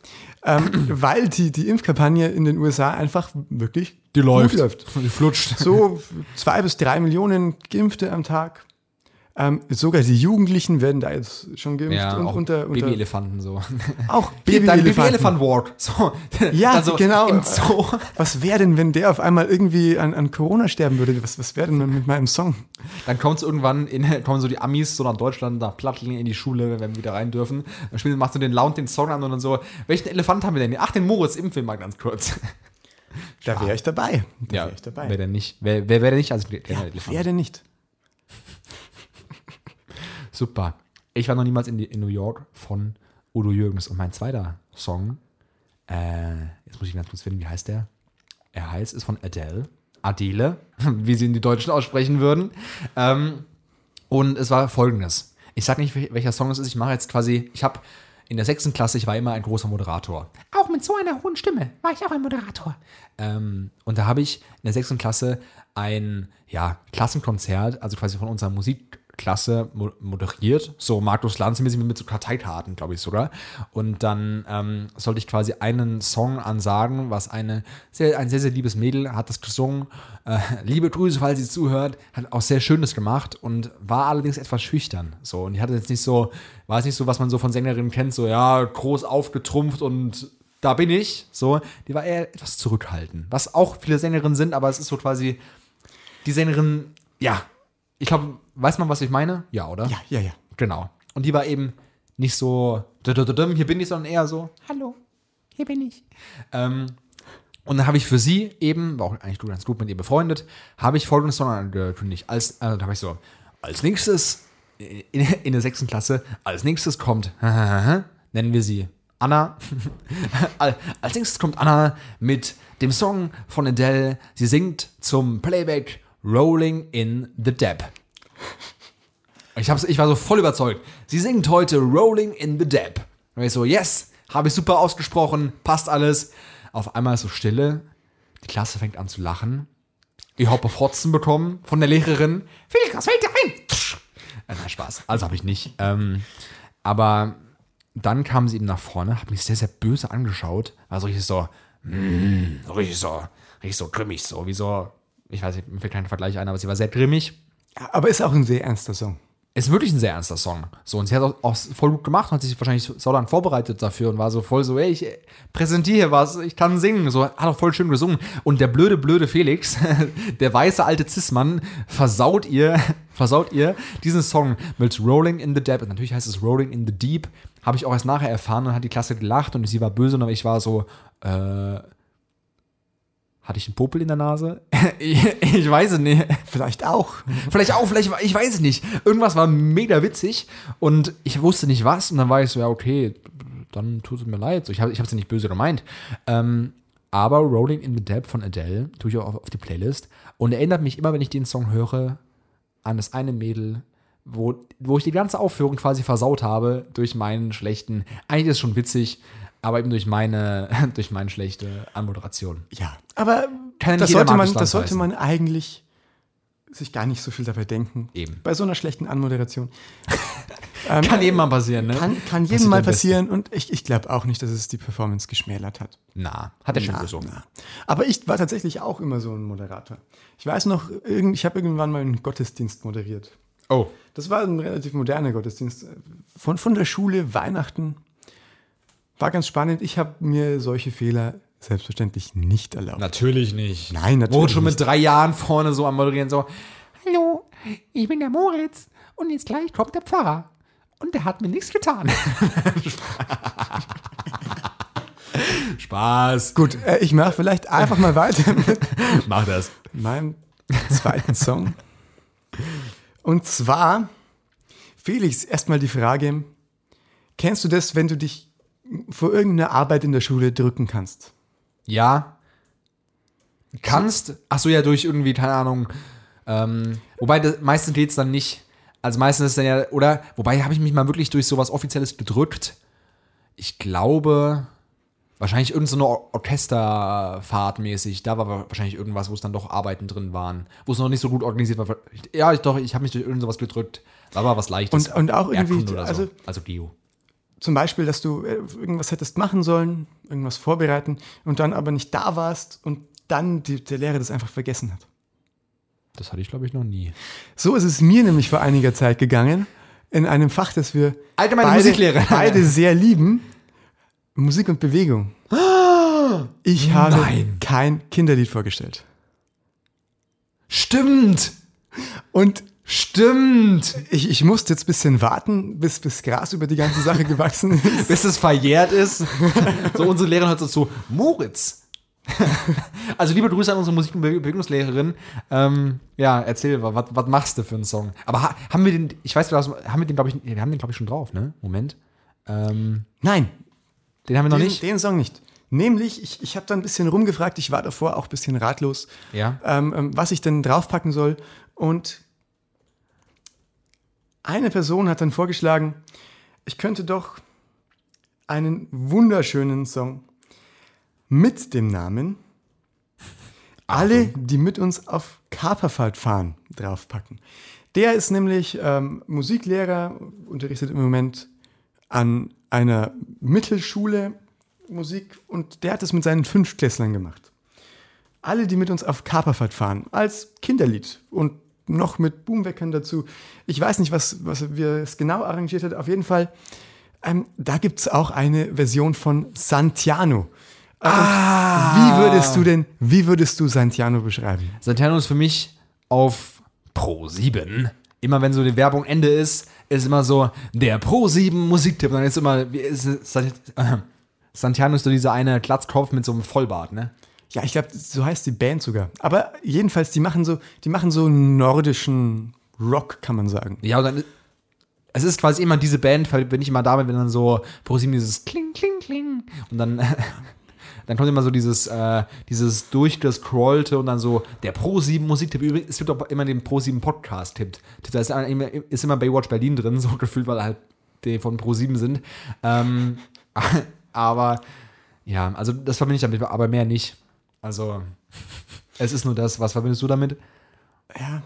Ähm, weil die, die Impfkampagne in den USA einfach wirklich die läuft. läuft. (laughs) Die flutscht. So zwei bis drei Millionen Geimpfte am Tag. Ähm, sogar die Jugendlichen werden da jetzt schon geimpft. Ja, und unter, unter Babyelefanten so. Auch (laughs) Babyelefanten. Baby-Elephant Walk. So. (laughs) Ja, also genau. Im Zoo. Was wäre denn, wenn der auf einmal irgendwie an, an Corona sterben würde? Was, was wäre denn mit meinem Song? Dann kommt es irgendwann, in, kommen so die Amis so nach Deutschland, nach Plattling in die Schule, wenn wir wieder rein dürfen. Dann spielen, machst du den Lounge, den Song an und dann so, welchen Elefant haben wir denn? Ach, den Moritz, impfen wir mal ganz kurz. Da wäre ich dabei. Da ja, wär ich dabei. Wer denn nicht? Wer, wer wäre denn nicht als ja, Wer denn nicht? (laughs) Super. Ich war noch niemals in, die, in New York von Udo Jürgens. Und mein zweiter Song, äh, jetzt muss ich ganz kurz finden, wie heißt der? Er heißt, ist von Adele. Adele, (laughs) wie sie in die Deutschen aussprechen würden. Ähm, und es war folgendes. Ich sag nicht, welcher Song es ist. Ich mache jetzt quasi, ich habe in der sechsten Klasse, ich war immer ein großer Moderator. Auch mit so einer hohen Stimme war ich auch ein Moderator. Ähm, und da habe ich in der sechsten Klasse ein ja, Klassenkonzert, also quasi von unserer Musik Klasse moderiert, so Markus Lanz mit, mit so Karteikarten, glaube ich sogar. Und dann ähm, sollte ich quasi einen Song ansagen, was eine sehr, ein sehr, sehr liebes Mädel hat das gesungen. Äh, liebe Grüße, falls sie zuhört, hat auch sehr Schönes gemacht und war allerdings etwas schüchtern. So, und die hatte jetzt nicht so, es nicht so, was man so von Sängerinnen kennt, so ja, groß aufgetrumpft und da bin ich. So, die war eher etwas zurückhaltend. Was auch viele Sängerinnen sind, aber es ist so quasi die Sängerin, ja, ich glaube, weiß man, was ich meine? Ja, oder? Ja, ja, ja. Genau. Und die war eben nicht so, hier bin ich, sondern eher so, hallo, hier bin ich. Ähm, und dann habe ich für sie eben, war auch eigentlich ganz gut mit ihr befreundet, habe ich folgendes Song angekündigt. Als, äh, da habe ich so, als nächstes in, in, der sechsten Klasse, als nächstes kommt, (laughs) nennen wir sie Anna. (laughs) als nächstes kommt Anna mit dem Song von Adele. Sie singt zum Playback Rolling in the Depp. Ich, hab's, ich war so voll überzeugt. Sie singt heute Rolling in the Depp. Und ich so, yes, habe ich super ausgesprochen, passt alles. Auf einmal ist so Stille. Die Klasse fängt an zu lachen. Ich habe Fotzen bekommen von der Lehrerin. Felix, was fällt dir ein? Äh, nein, Spaß. Also habe ich nicht. Ähm, aber dann kam sie eben nach vorne, hat mich sehr, sehr böse angeschaut. Also richtig so, mm, richtig so, richtig so grimmig, so wie so ich weiß nicht, mir fällt kein Vergleich ein, aber sie war sehr grimmig. Aber ist auch ein sehr ernster Song. Ist wirklich ein sehr ernster Song. So, und sie hat auch, auch voll gut gemacht, hat sich wahrscheinlich so lang vorbereitet dafür und war so voll so, ey, ich präsentiere hier was, ich kann singen. So, hat auch voll schön gesungen. Und der blöde, blöde Felix, (laughs) der weiße alte Cis-Mann, versaut ihr, (laughs) versaut ihr diesen Song mit Rolling in the Deep. Und natürlich heißt es Rolling in the Deep. Habe ich auch erst nachher erfahren und hat die Klasse gelacht und sie war böse und ich war so, äh, hatte ich einen Popel in der Nase? (laughs) ich, ich, weiß es nicht. Vielleicht auch. Vielleicht auch, vielleicht, ich weiß es nicht. Irgendwas war mega witzig und ich wusste nicht was. Und dann war ich so, ja, okay, dann tut es mir leid. So, ich habe es ja nicht böse gemeint. Ähm, aber Rolling in the Depp von Adele tue ich auch auf, die Playlist und erinnert mich immer, wenn ich den Song höre, an das eine Mädel, wo, wo ich die ganze Aufführung quasi versaut habe durch meinen schlechten, eigentlich ist es schon witzig, aber eben durch meine, (laughs) durch meine schlechte Anmoderation. Ja, aber Kann das, sollte man, das sollte heißen. man eigentlich sich gar nicht so viel dabei denken. Eben. Bei so einer schlechten Anmoderation. (laughs) Kann jedem mal passieren, ne? Kann, kann jedem mal passieren und ich, ich glaube auch nicht, dass es die Performance geschmälert hat. Na, hat er schon gesungen. na. Aber ich war tatsächlich auch immer so ein Moderator. Ich weiß noch, irgend- ich habe irgendwann mal einen Gottesdienst moderiert. Oh. Das war ein relativ moderner Gottesdienst. Von, von der Schule, Weihnachten. War ganz spannend. Ich habe mir solche Fehler selbstverständlich nicht erlaubt. Natürlich nicht. Nein, natürlich Wurde schon nicht. mit drei Jahren vorne so am Moderieren so, Hallo, ich bin der Moritz und jetzt gleich kommt der Pfarrer. Und der hat mir nichts getan. (laughs) Spaß. Gut, äh, ich mache vielleicht einfach mal weiter mit (laughs) Mach das. meinem zweiten Song. Und zwar, Felix, erstmal die Frage: Kennst du das, wenn du dich vor irgendeiner Arbeit in der Schule drücken kannst? Ja. Kannst, ach so, ja, durch irgendwie, keine Ahnung. Ähm, wobei, das, meistens geht's dann nicht. Also meistens ist dann ja, oder, wobei habe ich mich mal wirklich durch sowas Offizielles gedrückt. Ich glaube, wahrscheinlich irgendeine so Or- Orchesterfahrt mäßig. Da war wahrscheinlich irgendwas, wo es dann doch Arbeiten drin waren. Wo es noch nicht so gut organisiert war. Ja, ich, doch, ich habe mich durch irgend sowas gedrückt. War aber was Leichtes. Und- und auch irgendwie, oder also- so. also Geo. Zum Beispiel, dass du äh, irgendwas hättest machen sollen, irgendwas vorbereiten und dann aber nicht da warst und dann die, der Lehrer das einfach vergessen hat. Das hatte ich, glaube ich, noch nie. So ist es mir nämlich vor einiger Zeit gegangen, in einem Fach, das wir Allgemeine beide, beide sehr lieben, Musik und Bewegung. (gasps) Ich habe Nein. kein Kinderlied vorgestellt. Stimmt! Und Stimmt! ich, ich musste jetzt ein bisschen warten, bis, bis Gras über die ganze Sache gewachsen ist. (laughs) bis es verjährt ist. so unsere Lehrerin hat so zu, Moritz. also liebe Grüße an unsere Musik- und Be- Bewegungslehrerin. Ähm, ja, erzähl, was, was machst du für einen Song? Aber ha, haben wir den, ich weiß, wir haben wir den, glaube ich, wir haben den, glaube ich, schon drauf, ne? Moment. Ähm, Nein, den haben wir noch den, nicht. den Song nicht. Nämlich, ich, ich habe da ein bisschen rumgefragt, ich war davor auch ein bisschen ratlos, Ja. ähm, ähm, was ich denn draufpacken soll. Und eine Person hat dann vorgeschlagen, ich könnte doch einen wunderschönen Song mit dem Namen Alle, die mit uns auf Kaperfahrt fahren, draufpacken. Der ist nämlich ähm, Musiklehrer, unterrichtet im Moment an einer Mittelschule Musik und der hat es mit seinen Fünftklässlern gemacht. Alle, die mit uns auf Kaperfahrt fahren, als Kinderlied und noch mit Boomweckern dazu. Ich weiß nicht, was, was wir es genau arrangiert hat. Auf jeden Fall, ähm, da gibt es auch eine Version von Santiano. Und Wie würdest du denn, wie würdest du Santiano beschreiben? Santiano ist für mich auf Pro 7. Immer wenn so die Werbung Ende ist, ist immer so der Pro 7 Musiktipp. Dann ist immer, wie ist äh, (clears throat) Santiano ist so dieser eine Glatzkopf mit so einem Vollbart, ne? Ja, ich glaube, so heißt die Band sogar. Aber jedenfalls, die machen so, die machen so nordischen Rock, kann man sagen. Ja, und dann. Es ist quasi immer diese Band, wenn ich immer damit, wenn dann so Pro 7 dieses Kling, Kling, Kling. Und dann. (laughs) Dann kommt immer so dieses, äh, dieses durchgescrollte und dann so der Pro 7 Musiktipp. Übrigens, es gibt auch immer den Pro 7 Podcast-Tipp. Da ist immer, ist immer Baywatch Berlin drin, (laughs) so gefühlt, weil halt die von Pro 7 sind. Ähm, (laughs) aber ja, also das verbinde ich damit, aber mehr nicht. Also, es ist nur das. Was verbindest du damit? Ja,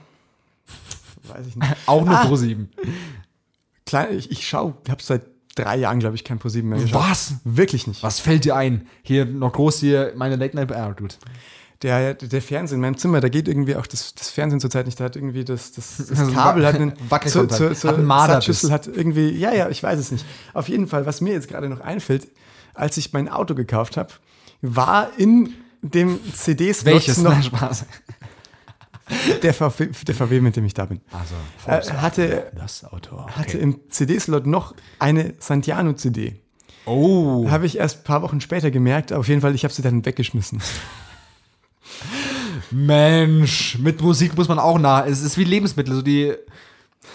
weiß ich (laughs) nicht. Auch nur Ah. Pro 7. Klein, ich, ich schaue, ich habe seit drei Jahren, glaube ich, kein ProSieben mehr geschaut. Was? Wirklich nicht. Was fällt dir ein? Hier noch groß hier meine Late Night. Ah, gut. Der, der Fernseher in meinem Zimmer, da geht irgendwie auch das, das Fernsehen zurzeit nicht. Da hat irgendwie das, das, (laughs) das Also Kabel hat einen Wackelkontakt. zur, zur, Hat zur Marderbiss. Satzschüssel hat irgendwie, ja, ja, ich weiß es nicht. Auf jeden Fall, was mir jetzt gerade noch einfällt, als ich mein Auto gekauft habe, war in dem CD-Slot Welches? noch Nein, Spaß. der VW, der VW, mit dem ich da bin. Also, Äh, hatte, das Auto. hatte im CD-Slot noch eine Santiano-CD. Oh. Habe ich erst ein paar Wochen später gemerkt. Auf jeden Fall, ich habe sie dann weggeschmissen. (laughs) Mensch, mit Musik muss man auch nach. Es ist wie Lebensmittel, so die.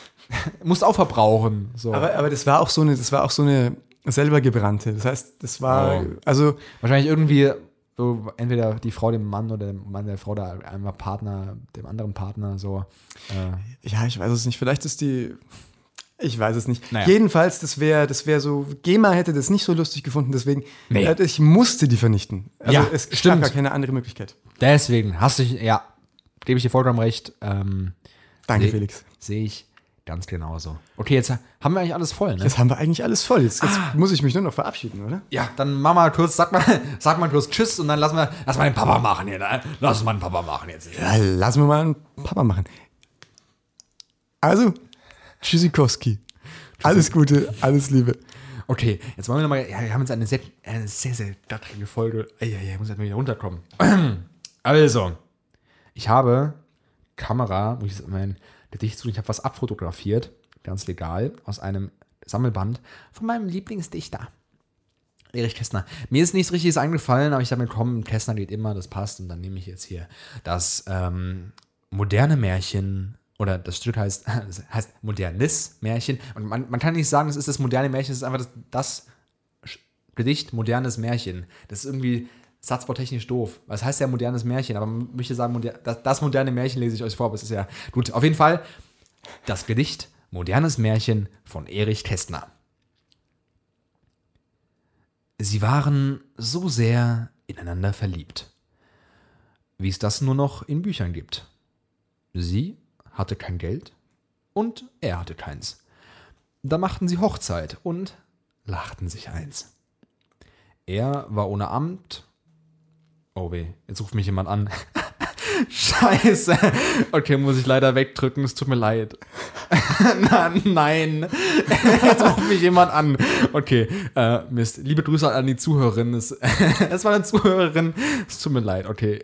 (laughs) musst auch verbrauchen. So. Aber, aber das war auch so eine, das war auch so eine selber gebrannte. Das heißt, das war, Oh. also Wahrscheinlich irgendwie so entweder die Frau dem Mann oder der Mann der Frau da einmal Partner, dem anderen Partner so. Äh, Ja, ich weiß es nicht. Vielleicht ist die. Ich weiß es nicht. Naja. Jedenfalls, das wäre das wär so. GEMA hätte das nicht so lustig gefunden, deswegen. Nee. äh, Ich musste die vernichten. Also Ja, es stimmt. gab gar keine andere Möglichkeit. deswegen hast du, ja, gebe ich dir vollkommen recht. Ähm, Danke, Nee. Felix. Sehe ich ganz genauso. Okay, jetzt haben wir eigentlich alles voll, ne? Jetzt haben wir eigentlich alles voll. Jetzt, jetzt Ah. muss ich mich nur noch verabschieden, oder? Ja, dann mach mal kurz, sag mal, (laughs) sag mal kurz Tschüss und dann lass mal, lass mal den Papa machen hier, ne? Lass mal den Papa machen jetzt. Ja, lassen wir mal einen Papa machen. Also, Tschüssikowski. Alles Gute, alles Liebe. Okay, jetzt wollen wir nochmal, ja, wir haben jetzt eine sehr, eine sehr, sehr dattrige Folge. Ja, ja, ich muss jetzt mal wieder runterkommen. (clears throat) Also, ich habe Kamera, wo ich mein Gedicht zu, ich habe was abfotografiert, ganz legal, aus einem Sammelband von meinem Lieblingsdichter. Erich Kästner. Mir ist nichts Richtiges eingefallen, aber ich dachte mir, komm, Kästner geht immer, das passt. Und dann nehme ich jetzt hier das ähm, moderne Märchen, oder das Stück heißt, (laughs) das heißt modernes Märchen. Und man, man kann nicht sagen, das ist das moderne Märchen, es ist einfach das, das Gedicht modernes Märchen. Das ist irgendwie satzbautechnisch doof. Was heißt ja modernes Märchen? Aber man möchte sagen, moder das, das moderne Märchen lese ich euch vor, aber es ist ja gut. Auf jeden Fall das Gedicht Modernes Märchen von Erich Kästner. Sie waren so sehr ineinander verliebt, wie es das nur noch in Büchern gibt. Sie hatte kein Geld und er hatte keins. Da machten sie Hochzeit und lachten sich eins. Er war ohne Amt. Oh weh, jetzt ruft mich jemand an. (laughs) Scheiße. Okay, muss ich leider wegdrücken, es tut mir leid. (laughs) Na, nein. (laughs) Jetzt ruft mich jemand an. Okay, äh, Mist. Liebe Grüße an die Zuhörerin. Es, es war eine Zuhörerin. Es tut mir leid, okay.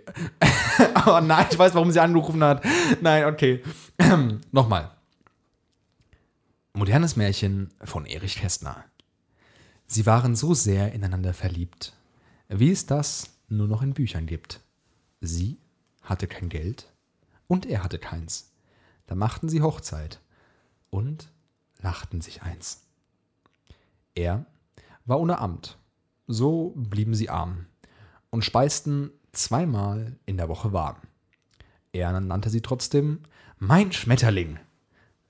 oh nein, ich weiß, warum sie angerufen hat. Nein, okay. (clears throat) Nochmal. Modernes Märchen von Erich Kästner. Sie waren so sehr ineinander verliebt, wie es das nur noch in Büchern gibt. Sie hatte kein Geld und er hatte keins. Da machten sie Hochzeit und lachten sich eins. Er war ohne Amt, so blieben sie arm und speisten zweimal in der Woche warm. Er nannte sie trotzdem mein Schmetterling.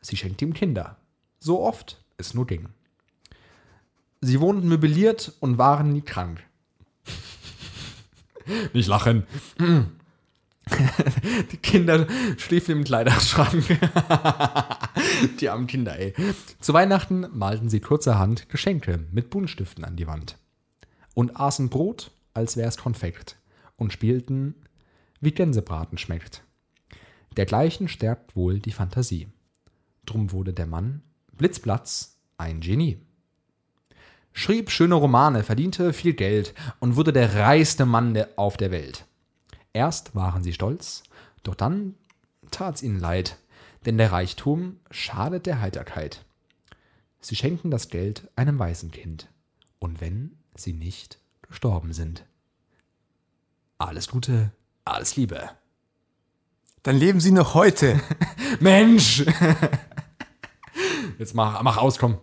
Sie schenkte ihm Kinder, so oft es nur ging. Sie wohnten möbliert und waren nie krank. Nicht lachen. Die Kinder schliefen im Kleiderschrank. die armen Kinder, ey. Zu Weihnachten malten sie kurzerhand Geschenke mit Buntstiften an die Wand. Und aßen Brot, als wär's Konfekt. Und spielten, wie Gänsebraten schmeckt. Dergleichen stärkt wohl die Fantasie. Drum wurde der Mann blitzplatz ein Genie. Schrieb schöne Romane, verdiente viel Geld und wurde der reichste Mann auf der Welt. Erst waren sie stolz, doch dann tat's ihnen leid, denn der Reichtum schadet der Heiterkeit. Sie schenken das Geld einem Waisenkind, und wenn sie nicht gestorben sind. Alles Gute, alles Liebe. Dann leben sie noch heute. (laughs) Mensch! (laughs) Jetzt mach, mach aus, komm.